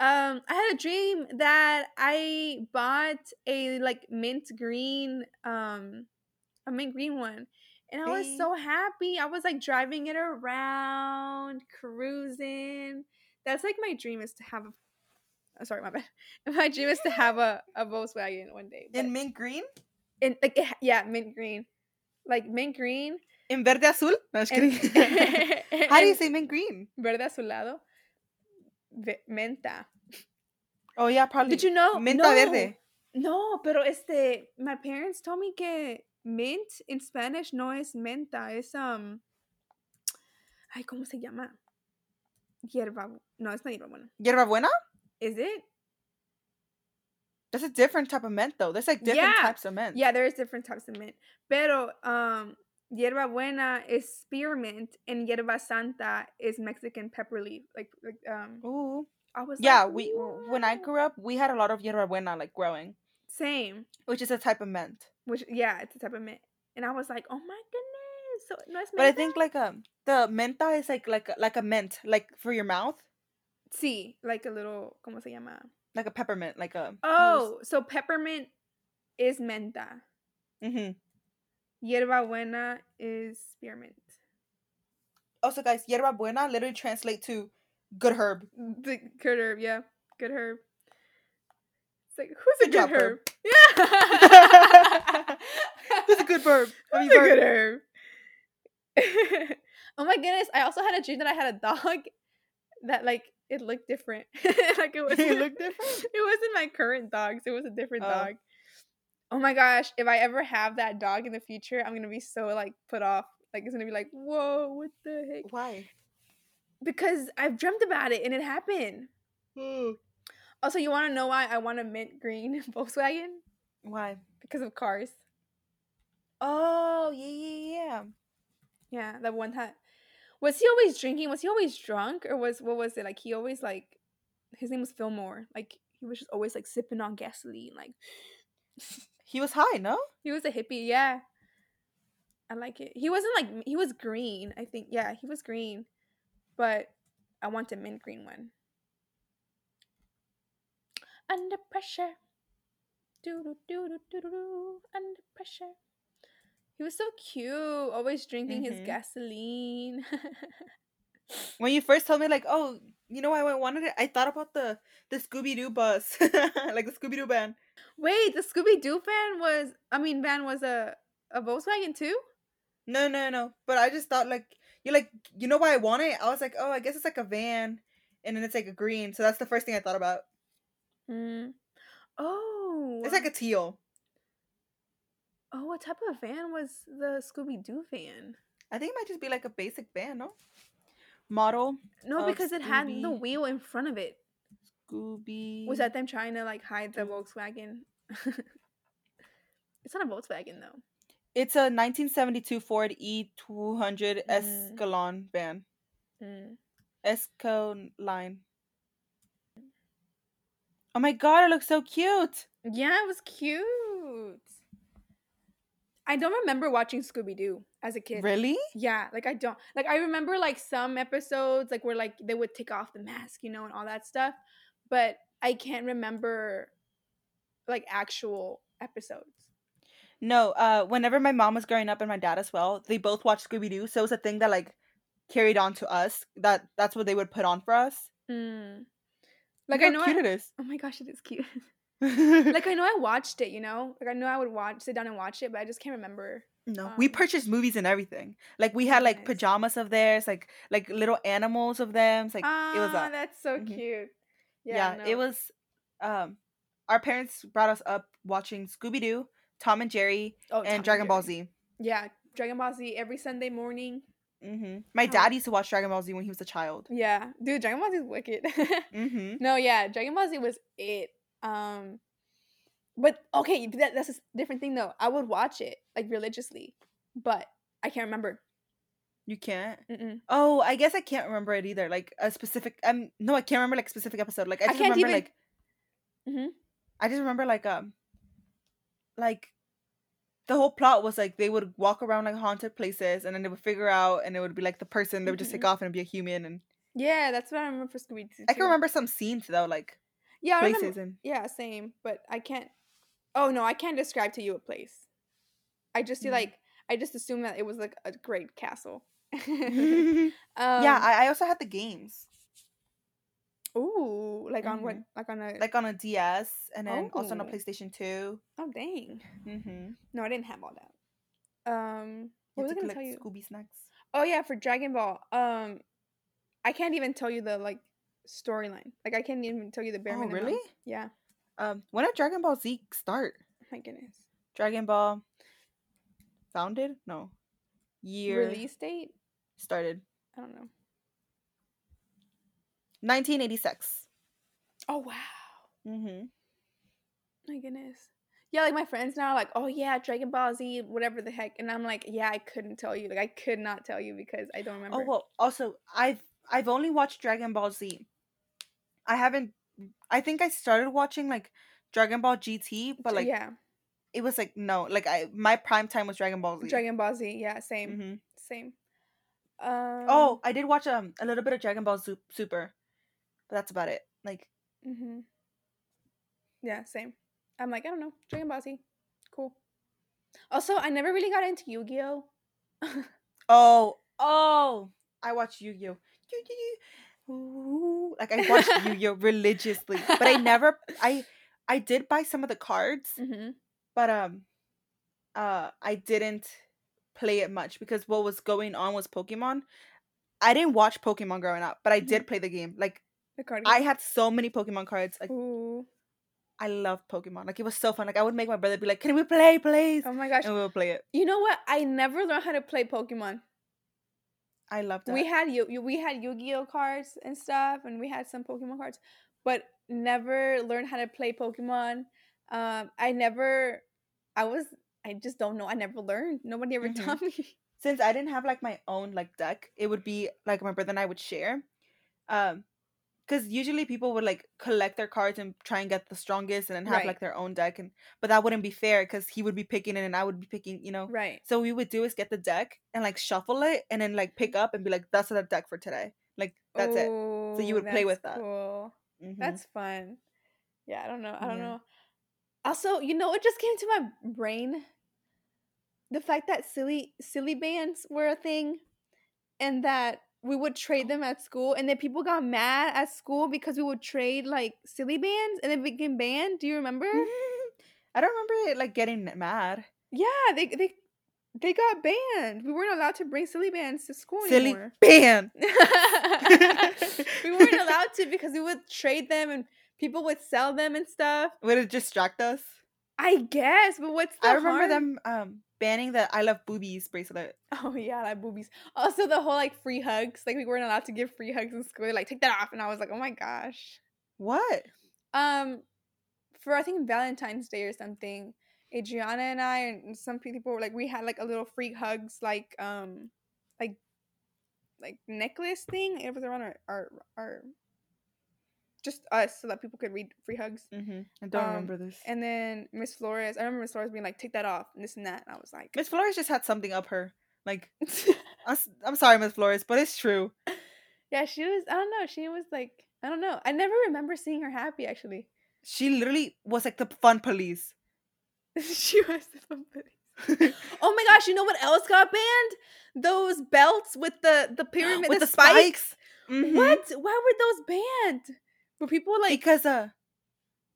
um, I had a dream that I bought a like mint green, um, a mint green one, and I was so happy. I was like driving it around, cruising. That's like my dream is to have a. oh, sorry, my bad. My dream is to have a, a Volkswagen one day. In mint green? in like yeah, mint green, like mint green. In verde azul? No, And. How do you say mint green? verde azulado? Menta. Oh yeah, probably. Did you know? Menta no, verde. No, pero este, my parents told me que mint in Spanish no es menta, es um. Ay, ¿cómo se llama? Hierba. No, it's not hierba buena. Hierbabuena? Is it? That's a different type of mint though. There's like different Yeah. types of mint. Yeah, there is different types of mint. Pero um, hierba buena is spearmint, and hierba santa is Mexican pepper leaf. Like, like um, Ooh. I was Yeah, like, we when I grew up, we had a lot of hierbabuena like growing, same, which is a type of mint. which yeah, it's a type of mint, and I was like, oh my goodness, so no es But I think like um the menta is like like a- like a mint, like for your mouth, sí, like a little, ¿cómo se llama? like a peppermint, like a Oh, so peppermint is menta. Mm-hmm. Hierba buena is spearmint. Also, guys, yerba buena literally translate to good herb. The good herb, yeah, good herb. It's like who's a Good good herb? herb. Yeah. Who's a good verb? I Who's a verb. good herb? oh my goodness! I also had a dream that I had a dog that like it looked different. like it was It looked different? It wasn't my current dogs. It was a different Oh. dog. Oh my gosh! If I ever have that dog in the future, I'm gonna be so like put off. Like it's gonna be like, whoa, what the heck? Why? Because I've dreamt about it and it happened. Hmm. Also, you want to know why I want a mint green Volkswagen? Why? Because of cars. Oh yeah yeah yeah. Yeah, that one that was he always drinking? Was he always drunk, or was what was it like? He always like his name was Fillmore. Like he was just always like sipping on gasoline. Like He was high, no? he was a hippie. Yeah, I like it. He wasn't like he was green. I think yeah, he was green, but I want a mint green one. Under pressure, do do do do do do. Under pressure. He was so cute, always drinking Mhm. his gasoline. when you first told me like, oh, you know why I wanted it? I thought about the the Scooby Doo bus, like the Scooby Doo van. Wait, the Scooby Doo van was I mean van was a a Volkswagen too? No, no, no. But I just thought like you're like you know why I want it? I was like, oh, I guess it's like a van, and then it's like a green. So that's the first thing I thought about. Mm. Oh, It's like a teal. oh, what type of van was the Scooby Doo van? I think it might just be like a basic van, no? Model No, because it had the wheel in front of it. Scooby. Was that them trying to like hide the Volkswagen? it's not a Volkswagen though. It's a 1972 Ford E200 Mm. Escalon van. Mm. Escaline. Oh my god, it looks so cute. Yeah, it was cute. I don't remember watching Scooby Doo as a kid. Really? Yeah, like I don't like I remember like some episodes like where like they would take off the mask, you know, and all that stuff, but I can't remember like actual episodes. No, uh whenever my mom was growing up and my dad as well, they both watched Scooby Doo, so it was a thing that like carried on to us. That that's what they would put on for us. Mm. Look Like I know cute I, it is. Oh my gosh, it is cute. like I know I watched it, you know? Like I know I would watch sit down and watch it, but I just can't remember. No, we Um, purchased movies and everything. Like we had like Nice. pajamas of theirs, like like little animals of them. It's like ah, it was a that's so Mhm. cute. yeah, it no. was. Um, our parents brought us up watching Scooby Doo, Tom and Jerry, oh, Tom and Dragon Ball Z. Yeah, Dragon Ball Z every Sunday morning. Hmm My Oh. dad used to watch Dragon Ball Z when he was a child. Yeah, dude, Dragon Ball Z is wicked. hmm no, yeah, Dragon Ball Z was it. Um, but okay, that, that's a different thing though. I would watch it like religiously, but I can't remember. You can't. Mm-mm. Oh, I guess I can't remember it either. Like a specific. Um, no, I can't remember like a specific episode. Like I I just can't remember even- like. Mhm. I just remember like um. Like. The whole plot was like they would walk around like haunted places, and then they would figure out, and it would be like the person they would just take off and be a human. And Yeah, that's what I remember for Scooby Doo. I can remember some scenes though, like Yeah, places remember. and. Yeah, same. But I can't. Oh no, I can't describe to you a place. I just see Mm. like I just assume that it was like a great castle. yeah, um, I, I also had the games Ooh, like on what? Mhm. Like on a. like on a DS and then also on a Oh. PlayStation Two. oh dang! Mm-hmm. No, I didn't have all that. Um, what was I gonna tell you? Scooby snacks. Oh yeah, for Dragon Ball. Um, I can't even tell you the like storyline. Like I can't even tell you the bare Oh, minimum. really? Yeah. Um, when did Dragon Ball Z start? My goodness. Dragon Ball founded? No. Year Release date? started. I don't know. 1986. Oh wow. Mm-hmm. My goodness. Yeah, like my friends now are like, oh yeah, Dragon Ball Z, whatever the heck. And I'm like, yeah, I couldn't tell you. Like I could not tell you because I don't remember. Oh well. Also, I've I've only watched Dragon Ball Z. I haven't. I think I started watching like Dragon Ball GT, but like yeah, it was like no, like I my prime time was Dragon Ball Z. Dragon Ball Z. Yeah, same, hmm same. Um, Oh, I did watch um a little bit of Dragon Ball Super, but that's about it. Like mm-hmm. Yeah, same. I'm like, I don't know, Dragon Ball Z, cool. Also, I never really got into Yu Gi Oh. oh oh, I watched Yu Gi Oh. Like I watched Yu Gi Oh religiously, but I never I I did buy some of the cards, hmm but um uh I didn't play it much because what was going on was Pokemon. I didn't watch Pokemon growing up, but I did play the game. Like The card. I had so many Pokemon cards. Like Ooh. I love Pokemon. Like it was so fun. Like I would make my brother be like, "Can we play, please?" Oh my gosh. And we would play it. You know what? I never learned how to play Pokemon. I loved it. We had Yu- we had Yu-Gi-Oh cards and stuff, and we had some Pokemon cards, but never learned how to play Pokemon. Um, I never, I was, I just don't know. I never learned. Nobody ever Mhm. taught me. Since I didn't have like my own like deck, it would be like my brother and I would share. Um, because usually people would like collect their cards and try and get the strongest, and then have Right. like their own deck, and but that wouldn't be fair because he would be picking it and I would be picking, you know. Right. So we would do is get the deck and like shuffle it, and then like pick up and be like, "That's the deck for today." Like that's it. So you would play with that. Cool. Mhm. That's fun. Yeah, I don't know. I don't Yeah. know. Also, you know what just came to my brain? The fact that silly silly bands were a thing and that we would trade them at school, and then people got mad at school because we would trade like silly bands, and then we became banned. Do you remember? I don't remember it like getting mad. Yeah, they they they got banned. We weren't allowed to bring silly bands to school Silly anymore. band. we weren't allowed to because we would trade them and people would sell them and stuff. Would it distract us? I guess, but what's the I remember harm? them um banning the I love boobies bracelet. Oh yeah, like boobies. Also, the whole like free hugs. Like we weren't allowed to give free hugs in school. They're like, take that off, and I was like, oh my gosh. What? Um, for I think Valentine's Day or something, Adriana and I and some people were like, we had like a little free hugs, like um, like like necklace thing. It was around our our, our just us, so that people could read free hugs. Mm-hmm. I don't Um, remember this. And then Miss Flores, I remember Miss Flores being like, take that off, and this and that. And I was like, Miss Flores just had something up her. Like, I'm, I'm sorry, Miss Flores, but it's true. yeah, she was. I don't know. She was like, I don't know. I never remember seeing her happy. Actually, She literally was like the fun police. she was the fun police. Oh my gosh! You know what else got banned? Those belts with the the pyramid, With the, the spikes. spikes. Mhm. What? Why were those banned? Were people like, Because uh,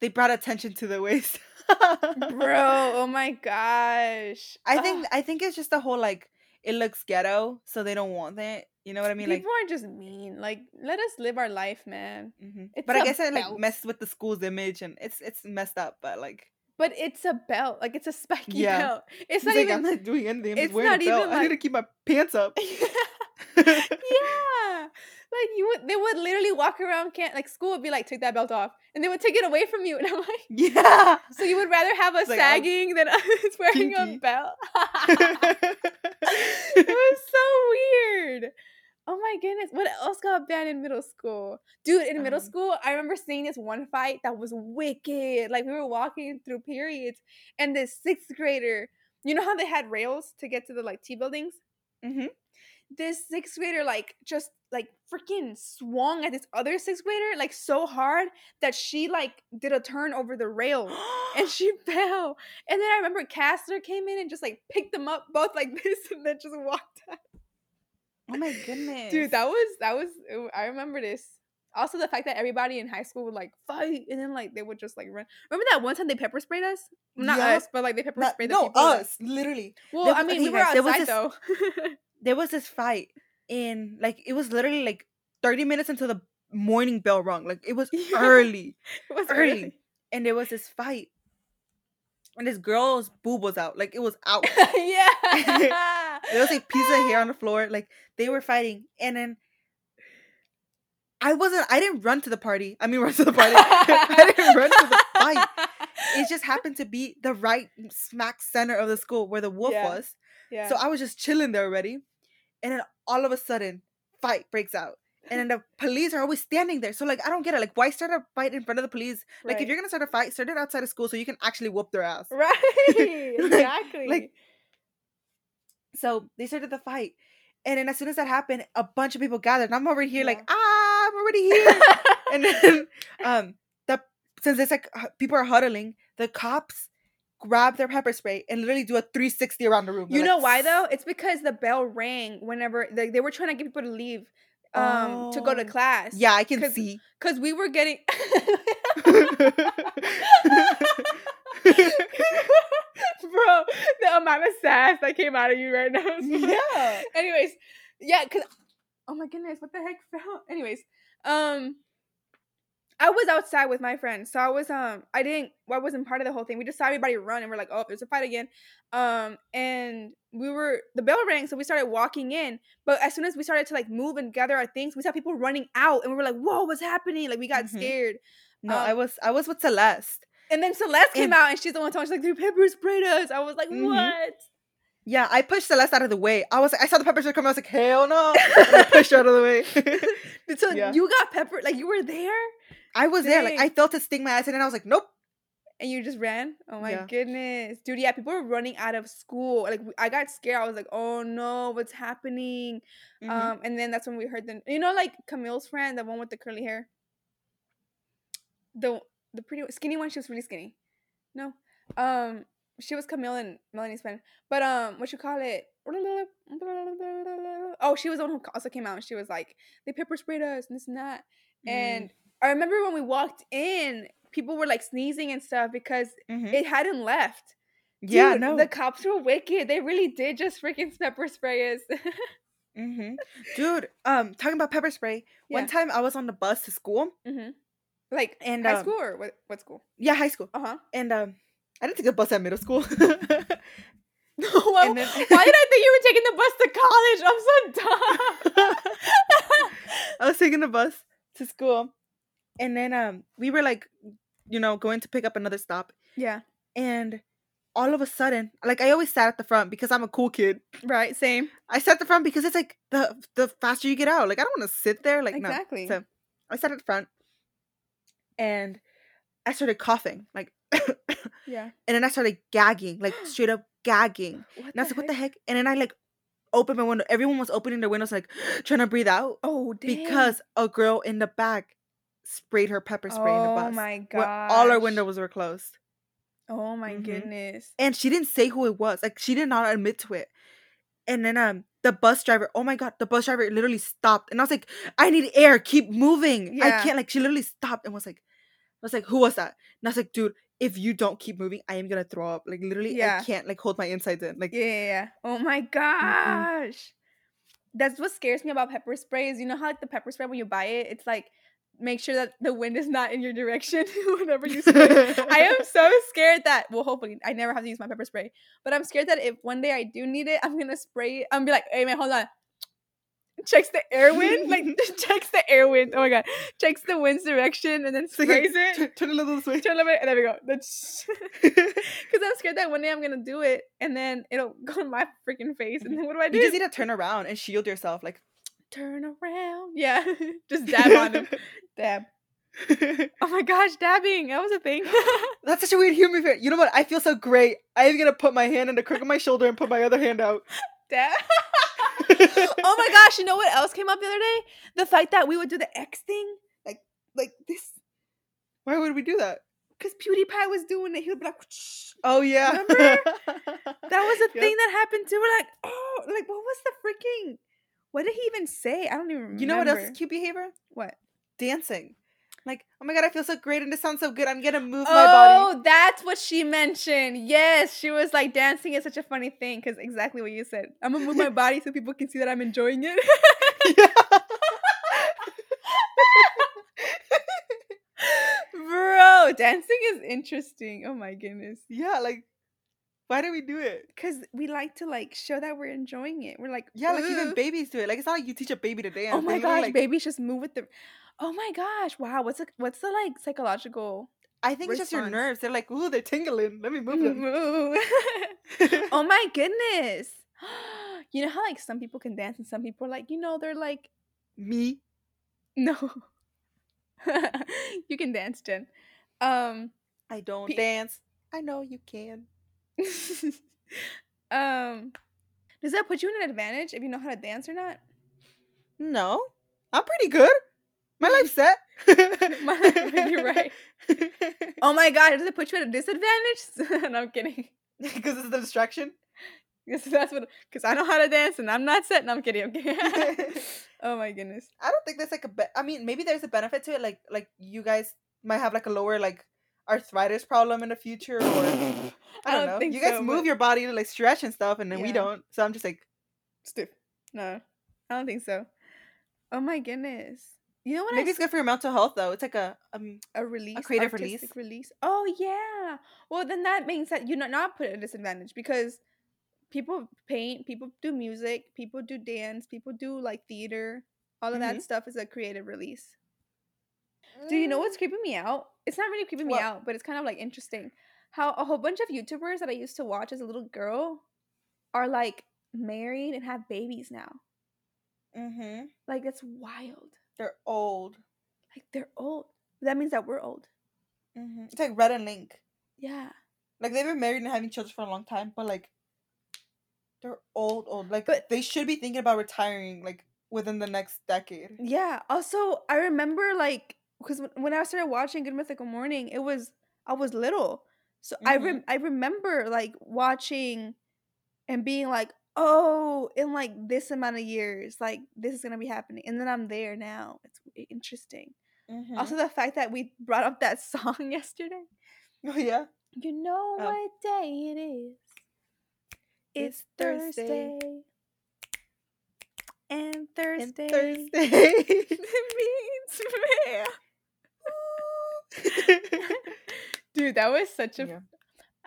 they brought attention to the waist. bro? Oh my gosh! I think Ugh, I think it's just the whole like it looks ghetto, so they don't want it. You know what I mean? people are just mean. Like, let us live our life, man. Like, mhm. But I guess it like belt. messes with the school's image, and it's it's messed up. But like, But it's a belt. Like, it's a spiky Yeah. belt. It's it's not like even. I'm not doing anything. I'm it's wearing not a belt. even, I need to keep my pants up. yeah. Like you would they would literally walk around can't like school would be like take that belt off and they would take it away from you and i'm like yeah. so you would rather have us It's like, I'm sagging than us wearing a belt? It was so weird. Oh my goodness. What else got banned in middle school? Dude in middle Um, school i remember seeing this one fight that was wicked. Like we were walking through periods and this sixth grader you know how they had rails to get to the like t buildings? Hmm this sixth grader like just like freaking swung at this other sixth grader like so hard that she like did a turn over the rail and she fell. And then I remember Caster came in and just like picked them up both like this and then just walked out. oh my goodness, Dude, that was that was I remember this. Also the fact that everybody in high school would like fight and then like they would just like run. Remember that one time they pepper sprayed us? Not Yup. us, but like they pepper Not- sprayed the no people. that- us literally. Well, There I mean, okay, we were guys, outside this- though. There was this fight in like it was literally like 30 minutes until the morning bell rung. Like it was early. it was early. early. and there was this fight and this girl's boob was out like it was out yeah. there was a piece of hair on the floor like they were fighting and then i wasn't i didn't run to the party i mean run to the party i didn't run to the fight it just happened to be the right smack center of the school where the wolf Yeah. was Yeah. so i was just chilling there already and then all of a sudden fight breaks out and then the police are always standing there so like i don't get it like why start a fight in front of the police like if you're gonna start a fight, start it outside of school so you can actually whoop their ass. right, Like- exactly. like- So they started the fight, and then as soon as that happened, a bunch of people gathered. And I'm over here like, ah, I'm already here. and then um, the since it's like people are huddling, the cops grab their pepper spray and literally do a 360 around the room. you know like, why though? It's because the bell rang whenever they, they were trying to get people to leave um to go to Oh. class. Yeah, I can 'Cause- see. Cause we were getting Bro, the amount of sass that came out of you right now. is- yeah. Anyways, yeah, cause oh my goodness, what the heck fell? Anyways, um, I was outside with my friends, so I was um, I didn't, I wasn't part of the whole thing. We just saw everybody run, and we're like, oh, there's a fight again, um, and we were the bell rang, so we started walking in. But as soon as we started to like move and gather our things, we saw people running out, and we were like, whoa, what's happening? Like we got Mhm. scared. No, I Um, was I was with Celeste. And then Celeste came And- out, and she's the one talking. She's like, "The pepper sprayed us." I was like, Mhm. "What?" Yeah, I pushed Celeste out of the way. I was I saw the pepper spray come. I was like, hell no! and I pushed her out of the way. So Yeah. you got pepper, like you were there, I was there, like I felt it sting my ass, and then I was like, nope. and you just ran. Oh my Yeah. goodness, dude! Yeah, people were running out of school. Like I got scared. I was like, "Oh no, what's happening?" Mhm. Um, and then that's when we heard the, you know, like Camille's friend, the one with the curly hair, the the pretty skinny one. She was really skinny. No, um, she was Camille and Melanie's friend. But um, what you call it? oh, she was the one who also came out and she was like, they pepper sprayed us and this and that. Mm. And I remember when we walked in, people were like sneezing and stuff because Mhm. it hadn't left. yeah, no. The cops were wicked. They really did just freaking pepper spray us. hmm Dude, um, talking about pepper spray. One time I was on the bus to school. hmm Like And, high um, school or what? What school? Yeah, high school. Uh huh. And um, I didn't take a bus at middle school. well, then- why did I think you were taking the bus to college? I'm so dumb. I was taking the bus to school, and then um, we were like, you know, going to pick up another stop, yeah. and all of a sudden, like I always sat at the front because I'm a cool kid. Right. Same. I sat at the front because it's like the the faster you get out. Like I don't want to sit there. Like Exactly. no. So I sat at the front, and I started coughing, like, yeah. and then I started gagging, like straight up gagging. What And I was like, what the heck? And then I like opened my window. Everyone was opening their windows, like trying to breathe out Oh, damn. because a girl in the back sprayed her pepper spray in the bus. Oh my when all our windows were closed. Oh my Mhm. goodness. And she didn't say who it was. Like she did not admit to it. And then um the bus driver, oh my god, the bus driver literally stopped. And I was like, I need air, keep moving. Yeah. I can't like she literally stopped and was like, I was like, who was that? And I was like, dude, if you don't keep moving, I am gonna throw up. Like literally, Yeah. I can't like hold my insides in. Like Yeah, yeah, yeah. Oh my gosh. That's what scares me about pepper spray is you know how like the pepper spray when you buy it, it's like make sure that the wind is not in your direction whenever you spray. I am so scared that well hopefully I never have to use my pepper spray. But I'm scared that if one day I do need it, I'm gonna spray it. I'm be like, hey man, hold on. Checks the air wind, like checks the air wind. Oh my god. Checks the wind's direction and then sprays it. Turn, turn a little this way. Turn a little bit, and there we go. That's because I'm scared that one day I'm gonna do it and then it'll go in my freaking face. And then what do I do? You just need to turn around and shield yourself. Like turn around. Yeah, just dab on him. Dab. Oh my gosh, dabbing. That was a thing. That's such a weird human fit. You know what? I feel so great. I'm gonna put my hand in the crook of my shoulder and put my other hand out. dab. oh my gosh, you know what else came up the other day? The fact that we would do the X thing. Like like this. Why would we do that? Because PewDiePie was doing it. He would be like, Oh yeah. Remember? that was a Yep. thing that happened too. We're like, oh, like what was the freaking what did he even say? I don't even remember. You know what else is cute behavior? What? Dancing. Like, oh my god, I feel so great and this sounds so good. I'm gonna move my body. Oh, that's what she mentioned. Yes, she was like dancing is such a funny thing because exactly what you said. I'm gonna move my body so people can see that I'm enjoying it. Bro, dancing is interesting. Oh my goodness. yeah, like, why do we do it? Because we like to like show that we're enjoying it. We're like, Yeah, like even babies do it. Like, it's not like you teach a baby to dance. Oh my gosh, like, babies just move with the. Oh my gosh! Wow, what's the what's the like psychological? I think it's just your nerves. They're like, ooh, they're tingling. Let me move them. Move. oh my goodness! You know how like some people can dance and some people are like you know they're like Me. no. you can dance, Jen. Um, I don't dance. I know you can. um, does that put you in an advantage if you know how to dance or not? No, I'm pretty good. My life's set. My- you're right. Oh my god, does it put you at a disadvantage? no, I'm kidding. Because it's the distraction. Because that's what. Because I know how to dance and I'm not set. No, I'm kidding. I'm oh my goodness. I don't think there's like a. Be- I mean, maybe there's a benefit to it. Like, like you guys might have like a lower like arthritis problem in the future, or I don't, I don't know. think you guys so, move but- your body to like stretch and stuff, and then we don't. So I'm just like, Stiff. No, I don't think so. Oh my goodness. You know what? maybe I it's good for your mental health though. It's like a um. a release, a creative artistic release. Oh yeah. Well, then that means that you're not not put at a disadvantage because people paint, people do music, people do dance, people do like theater. All of Mm-hmm. that stuff is a creative release. Do you know what's creeping me out? It's not really creeping me What? out, but it's kind of like interesting. How a whole bunch of YouTubers that I used to watch as a little girl are like married and have babies now. Mm-hmm. Like that's wild. They're old. Like they're old. That means that we're old. Mm-hmm. It's like Rhett and Link. Yeah. Like they've been married and having children for a long time, but like they're old, old. Like But- they should be thinking about retiring like within the next decade. Yeah. Also, I remember like because when I started watching Good Mythical Morning, it was I was little, so I rem- I remember like watching and being like, oh, in like this amount of years, like this is gonna be happening, and then I'm there now. It's interesting. Mhm. Also, the fact that we brought up that song yesterday. oh yeah. You know Oh. what day it is? It's, It's Thursday. Thursday. And And Thursday, Thursday. means. Dude, that was such a. Yeah.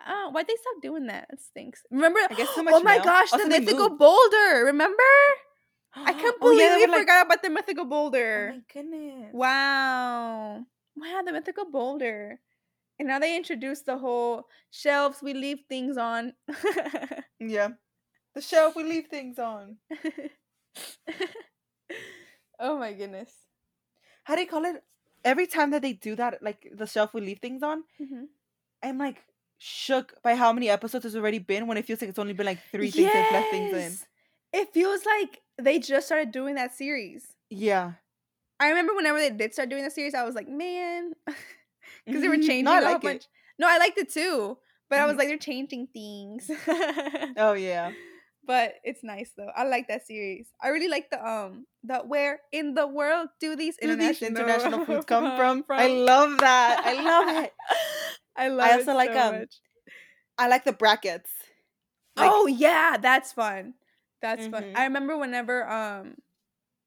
Oh, why'd they stop doing that? It stinks. Remember? I guess too oh much oh my mail. gosh, Also, the they mythical moved. boulder. Remember? I can't Oh, believe yeah, we like- forgot about the mythical Oh boulder. my goodness. Wow. Wow, the mythical boulder. And now they introduced the whole shelves we leave things on. Yeah. The shelf we leave things on. oh my goodness. How do you call it? Every time that they do that, like the shelf we leave things on, Mhm. I'm like shook by how many episodes it's already been when it feels like it's only been like three things they've left things in. It feels like they just started doing that series. Yeah. I remember whenever they did start doing the series, I was like, man, because they were changing No, I a like bunch. it. No, I liked it too, but I was Mhm. like, they're changing things. Oh yeah. But it's nice though. I like that series. I really like the um the where in the world do these Do these international international foods come from? I love that. I love it. I love. also it like, so um, much. I like the brackets. Like, oh yeah, that's fun. That's fun. Mhm. I remember whenever um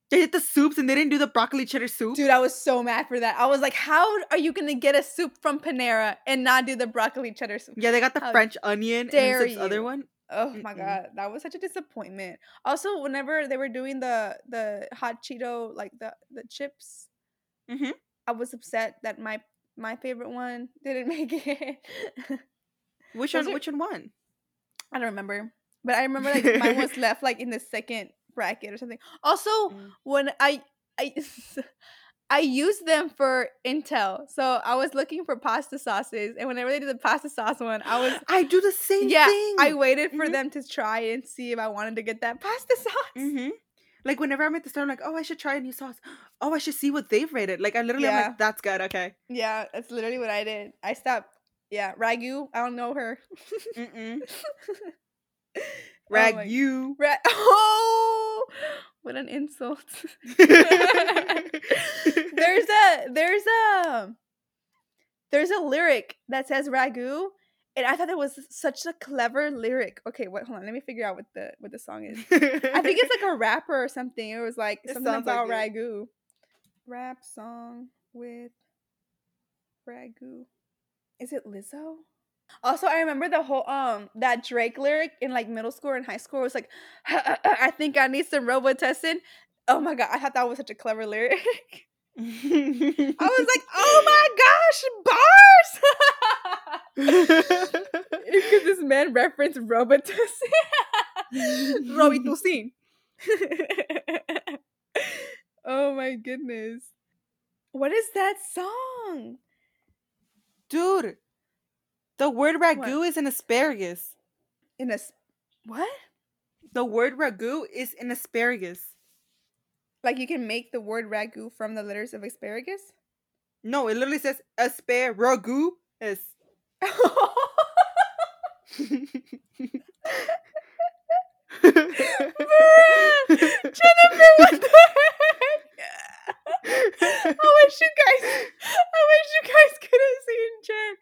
they did the soups and they didn't do the broccoli cheddar soup. dude, I was so mad for that. I was like, how are you gonna get a soup from Panera and not do the broccoli cheddar soup? Yeah, they got the How French onion and this other one. Oh my Mm-mm. god, that was such a disappointment. Also, whenever they were doing the the hot Cheeto like the the chips, Mhm. I was upset that my my favorite one didn't make it. Which one? are- Which one won? I don't remember, but I remember like mine was left like in the second bracket or something. Also, Mm. when I I I used them for Intel, so I was looking for pasta sauces, and whenever they did the pasta sauce one, I was I do the same yeah, thing. I waited for Mhm. them to try and see if I wanted to get that pasta sauce. hmm Like whenever I'm at the store, I'm like, oh, I should try a new sauce. Oh, I should see what they've rated. Like I literally, I'm Yeah. like, that's good. Okay. Yeah, that's literally what I did. I stopped. Yeah, Ragu. I don't know her. Oh Rag you. Ra- oh, what an insult. there's a there's a there's a lyric that says ragu, and I thought it was such a clever lyric. Okay, wait, hold on. Let me figure out what the what the song is. I think it's like a rapper or something. It was like It something sounds like about it. ragu. Rap song with ragu. Is it Lizzo? Also, I remember the whole um that Drake lyric in like middle school and high school was like, I think I need some Robitussin. Oh my god, I thought that was such a clever lyric. I was like, oh my gosh, bars! Because this man referenced Robitussin. Robitussin. oh my goodness. What is that song? dude, the word ragu is an asparagus. In a what? The word ragu is an asparagus. Like you can make the word ragu from the letters of asparagus? No, it literally says asparagus. Jennifer, what the heck? I wish you guys, I wish you guys could have seen Jen.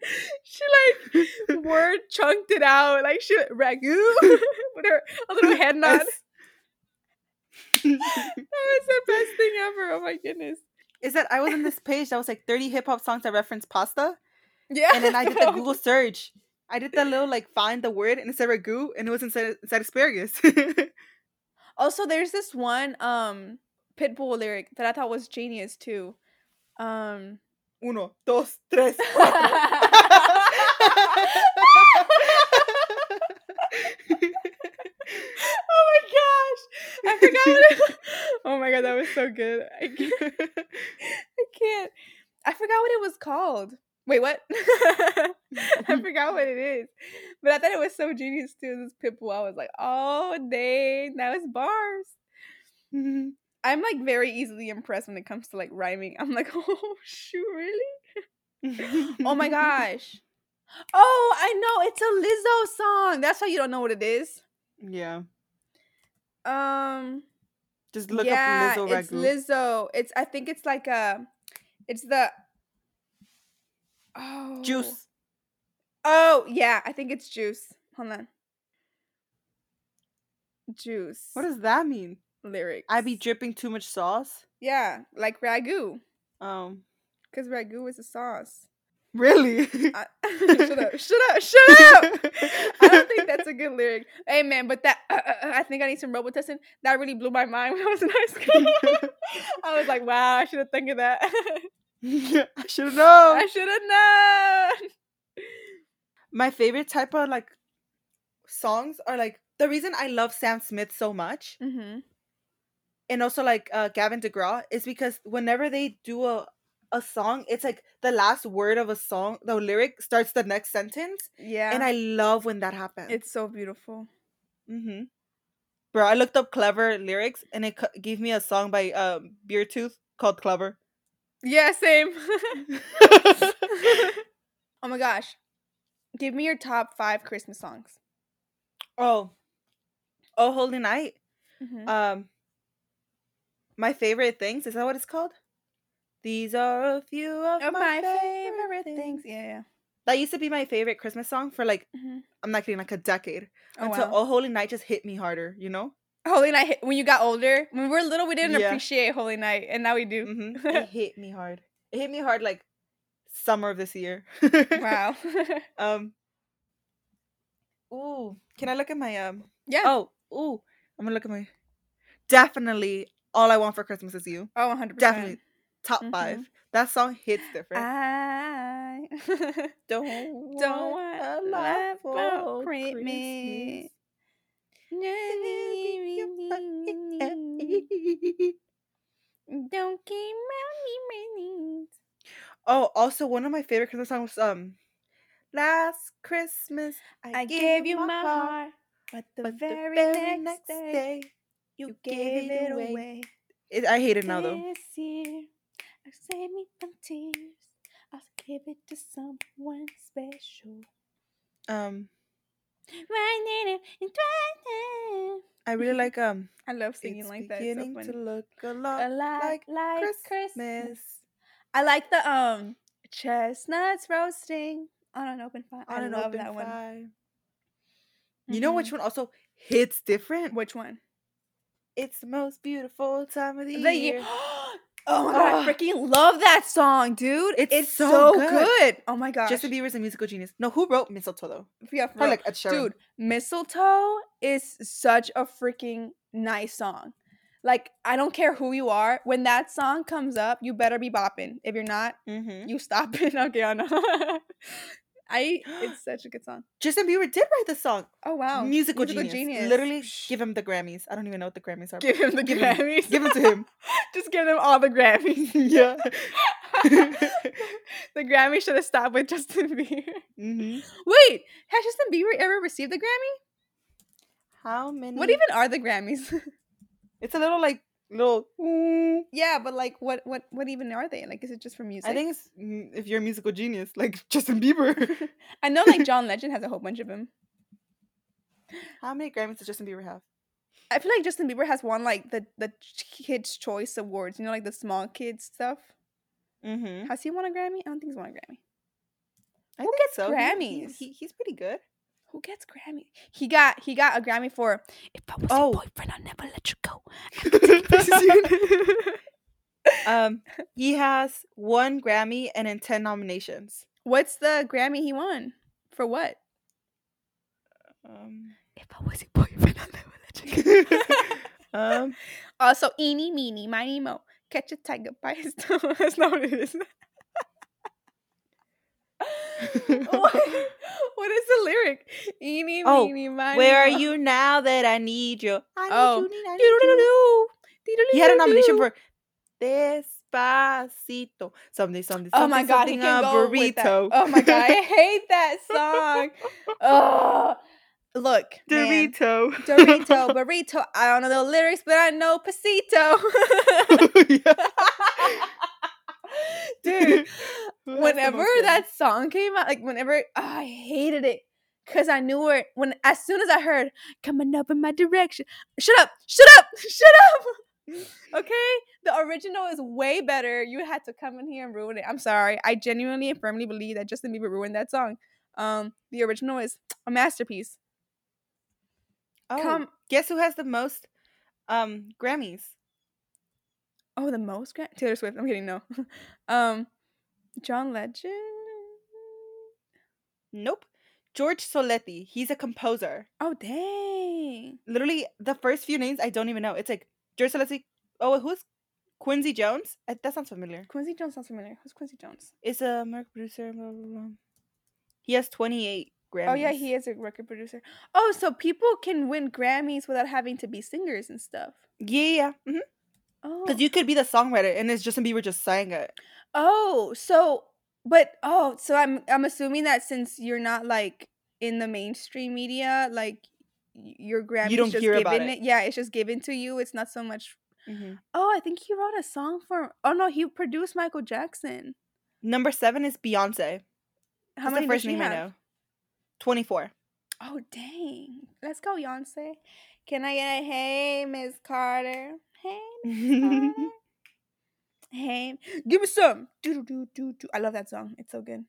She like word chunked it out, like she ragu with her a little head nod. As- That was the best thing ever. Oh my goodness. is that I was on this page that was like 30 hip hop songs that reference pasta, Yeah. and then I did the Google search. I did that little like find the word and it said ragu, and it was inside inside asparagus. Also, there's this one um Pitbull lyric that I thought was genius too. Um Uno, dos, tres. oh my gosh. I forgot what it Oh my god, that was so good. I can't I can't. I forgot what it was called. Wait, what? I forgot what it is. But I thought it was so genius too, this Pitbull. I was like, oh dang, that was bars. Mm-hmm. I'm like very easily impressed when it comes to like rhyming. I'm like, oh shoot, really? Oh my gosh. Oh, I know. It's a Lizzo song. That's why you don't know what it is. Yeah. Um. Just look yeah, up Lizzo it's. Lizzo. It's I think it's like a, it's the. Oh. Juice. Oh yeah, I think it's juice. Hold on. Juice. What does that mean? lyrics? I be dripping too much sauce. Yeah, like ragu, Um, because ragu is a sauce. Really? I, shut up! Shut up! Shut up! I don't think that's a good lyric. Hey man, but that uh, uh, uh, I think I need some Robitussin. That really blew my mind when I was in high school. I was like, wow, I should have thought of that. I should have known. I should have known. My favorite type of like songs are like the reason I love Sam Smith so much, Mm-hmm. and also like uh, Gavin DeGraw, is because whenever they do a a song, it's like the last word of a song, the lyric starts the next sentence, Yeah, and I love when that happens. it's so beautiful. mm-hmm. Bro, I looked up clever lyrics, and it c- gave me a song by um Beartooth called Clever. Yeah, same. oh my gosh, give me your top five Christmas songs. oh, oh, Holy Night. Mhm. Um, my favorite things is that what it's called? These are a few of, of my, my favorite, favorite things. Yeah, That used to be my favorite Christmas song for like yeah. Mhm. I'm not kidding, like a decade. Oh Until wow. Oh Holy Night just hit me harder, you know? Holy Night. hit- When you got older, when we were little, we didn't Yeah. appreciate Holy Night, and now we do. hmm it hit me hard. It hit me hard like summer of this year. wow. um. Ooh, can I look at my um? yeah. Oh, ooh, I'm gonna look at my. Definitely, all I want for Christmas is you. Oh, 100%. Definitely, top Mhm. five. That song hits different. I don't don't want a lot life for Christmas. Christmas. Don't keep me Oh, also one of my favorite Christmas songs was um Last Christmas I gave you my heart, but the, but very, the very next, day, you you gave it away. It, I hate it now though. Year, I save me from tears. I'll give it to someone special. Um Right now, time. I really like um I love singing it's like that. It's beginning to look a A lot lot like like Christmas. Christmas. I like the um chestnuts roasting on an open fire. on I an love open that one. fire. You know Mhm. which one also hits different? Which one? It's the most beautiful time of the, The year. year. Oh my god, I freaking love that song, dude. It's It's, so so, good. good. Oh my god. Justin Bieber's a musical genius. No, who wrote Mistletoe though? yeah, for like Ed Sheeran. Dude, Mistletoe is such a freaking nice song. Like, I don't care who you are. When that song comes up, you better be bopping. If you're not, Mm-hmm. you stop it. Okay, I know. I it's such a good song. Justin Bieber did write the song. Oh wow. musical, genius. Literally, give him the Grammys. I don't even know what the Grammys are. give him the Grammys. give him- Grammys. give 'em to him. Just give them all the Grammys. yeah. the Grammy should have stopped with Justin Bieber. hmm Wait, has Justin Bieber ever received a Grammy? How many? What even are the Grammys? It's a little like little. mm, yeah, but like, what, what, what even are they? Like, is it just for music? I think it's mm, if you're a musical genius, like Justin Bieber. I know, like John Legend has a whole bunch of them. How many Grammys does Justin Bieber have? I feel like Justin Bieber has won like the the Kids Choice Awards. You know, like the small kids stuff. Mm-hmm. Has he won a Grammy? I don't think he's won a Grammy. I Who think gets so. He- he- Grammys? He, he's pretty good. Who gets Grammy? He got he got a Grammy for "If I Was Oh. Your Boyfriend, I'll Never Let You Go." um, he has one Grammy and in ten nominations. What's the Grammy he won for? What? Um, If I was your boyfriend, I'll never let you go. um, also, eeny, meeny, miny, mo. Catch a tiger by his toe. That's not what it is. What, what is the lyric? Eeny, Oh, meeny, miny, where are you now that I need you? I need Oh. you, need, I need you. He had a nomination for Despacito. Something, something, something. Oh my god, he something, can a go burrito. Oh my god, I hate that song. Oh, look, man. Dorito. Dorito, burrito. I don't know the lyrics, but I know pasito. Oh, Dude, whenever that song came out, like whenever oh, I hated it. Cause I knew her when as soon as I heard coming up in my direction. Shut up! Shut up! Shut up! okay, the original is way better. You had to come in here and ruin it. I'm sorry. I genuinely and firmly believe that Justin Bieber ruined that song. Um, the original is a masterpiece. Oh, Come- guess who has the most um Grammys? Oh, the most gra- Taylor Swift. I'm kidding. No, um, John Legend. Nope. George Soletti. He's a composer. Oh dang! Literally, the first few names I don't even know. It's like George Soletti. Oh, who's Quincy Jones? Uh, That sounds familiar. Quincy Jones sounds familiar. Who's Quincy Jones? Is a American producer. Blah, blah, blah. He has 28 Grammys. Oh yeah, he is a record producer. Oh, so people can win Grammys without having to be singers and stuff. Yeah, yeah. Because Oh, you could be the songwriter, and it's Justin Bieber just sang it. Oh, so but oh, so I'm I'm assuming that since you're not like in the mainstream media, like y- your Grammys don't just hear about given it. Yeah, it's just given to you. It's not so much. Mhm. Oh, I think he wrote a song for. Oh no, he produced Michael Jackson. Number seven is Beyonce. How That's many the does first she name I have? know. 24. Oh dang! Let's go, Beyonce. Can I get a hey, Miss Carter? Hey, Miss Carter. Hey, give me some. Do do do do. I love that song. It's so good.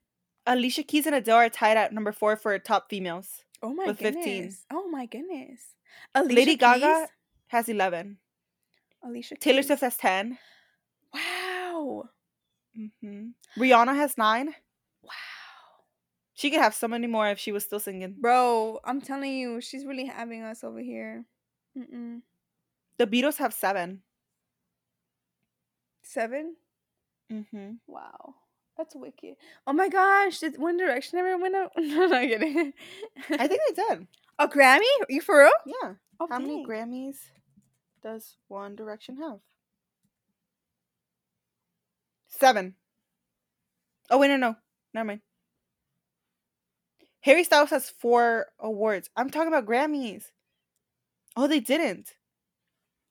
Alicia Keys and Adele are tied at number four for top females. Oh my With 15. goodness. Oh my goodness. Alicia Lady Gaga has 11. Alicia Taylor Swift has 10. Wow. hmm Rihanna has 9. Wow. She could have so many more if she was still singing. Bro, I'm telling you, she's really having us over here. Mm-mm. The Beatles have 7. Seven? Mm-hmm. Wow. That's wicked. Oh my gosh, did One Direction ever win a no I'm not kidding. I think they did. a Grammy? Are you for real? Yeah. Oh, How many. Grammys does One Direction have? Seven. Oh wait, no, no, never mind. Harry Styles has four awards. I'm talking about Grammys. Oh, they didn't.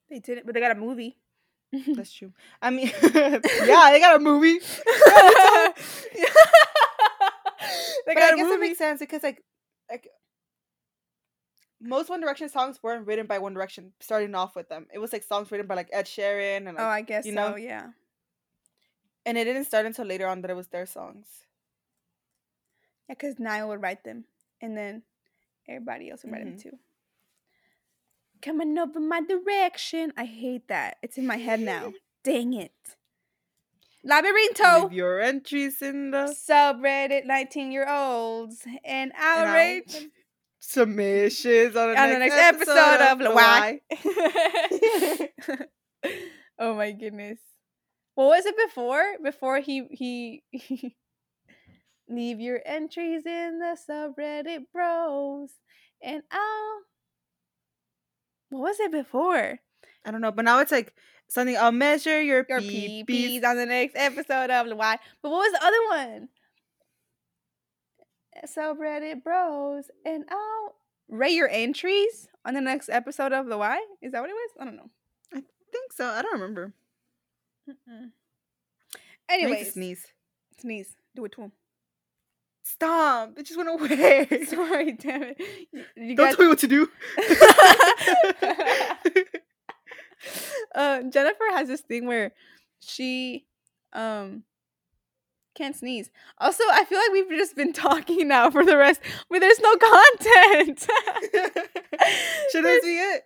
They didn't, but they got a movie. That's true. I mean, yeah, they got a movie. they but got I guess it makes sense because like, like most One Direction songs weren't written by One Direction. Starting off with them, it was like songs written by like Ed Sheeran and like, oh, I guess you so. know? Yeah. and it didn't start until later on that it was their songs. Yeah, because Niall would write them, and then everybody else would write them Mhm. too. Coming up in my direction. I hate that. It's in my head now. Dang it. Labyrinto. Leave your entries in the Subreddit 19 year olds and outrage submissions on the, on the next, next episode of Why. oh my goodness. What was it before? Before he he leave your entries in the subreddit bros and I'll What was it before? I don't know, but now it's like something. I'll measure your, Your. PPs on the next episode of the Why. But what was the other one? Eh, subreddit bros and I'll rate your entries on the next episode of the Why. Is that what it was? I don't know. I think so. I don't remember. Mm-mm. Anyways, sneeze. sneeze. Do it to him. Stop! It just went away. Sorry, damn it. You, you Don't tell me what to do. uh, Jennifer has this thing where she um can't sneeze. Also, I feel like we've just been talking now for the rest, but there's no content. Should this be it?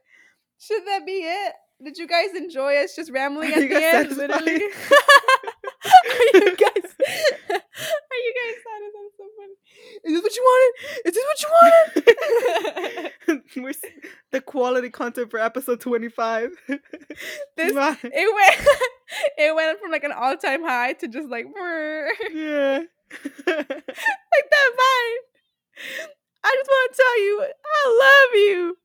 Should that be it? Did you guys enjoy us just rambling Are at the end? satisfied? Literally. are you guys? Are you guys satisfied? That's so funny. Is this what you wanted? Is this what you wanted? We're the quality content for episode 25. This- My- it went. it went from like an all-time high to just like, yeah. like that vine. I just want to tell you, I love you.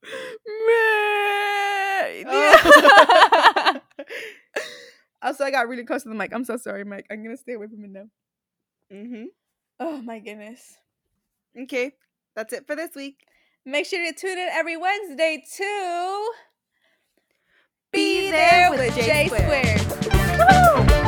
Oh. Also, I got really close to the mic. I'm so sorry, Mike. I'm gonna stay away from it now. Mm hmm Oh my goodness. Okay, that's it for this week. Make sure to tune in every Wednesday to Be there with J J Squared. Squared. Woo!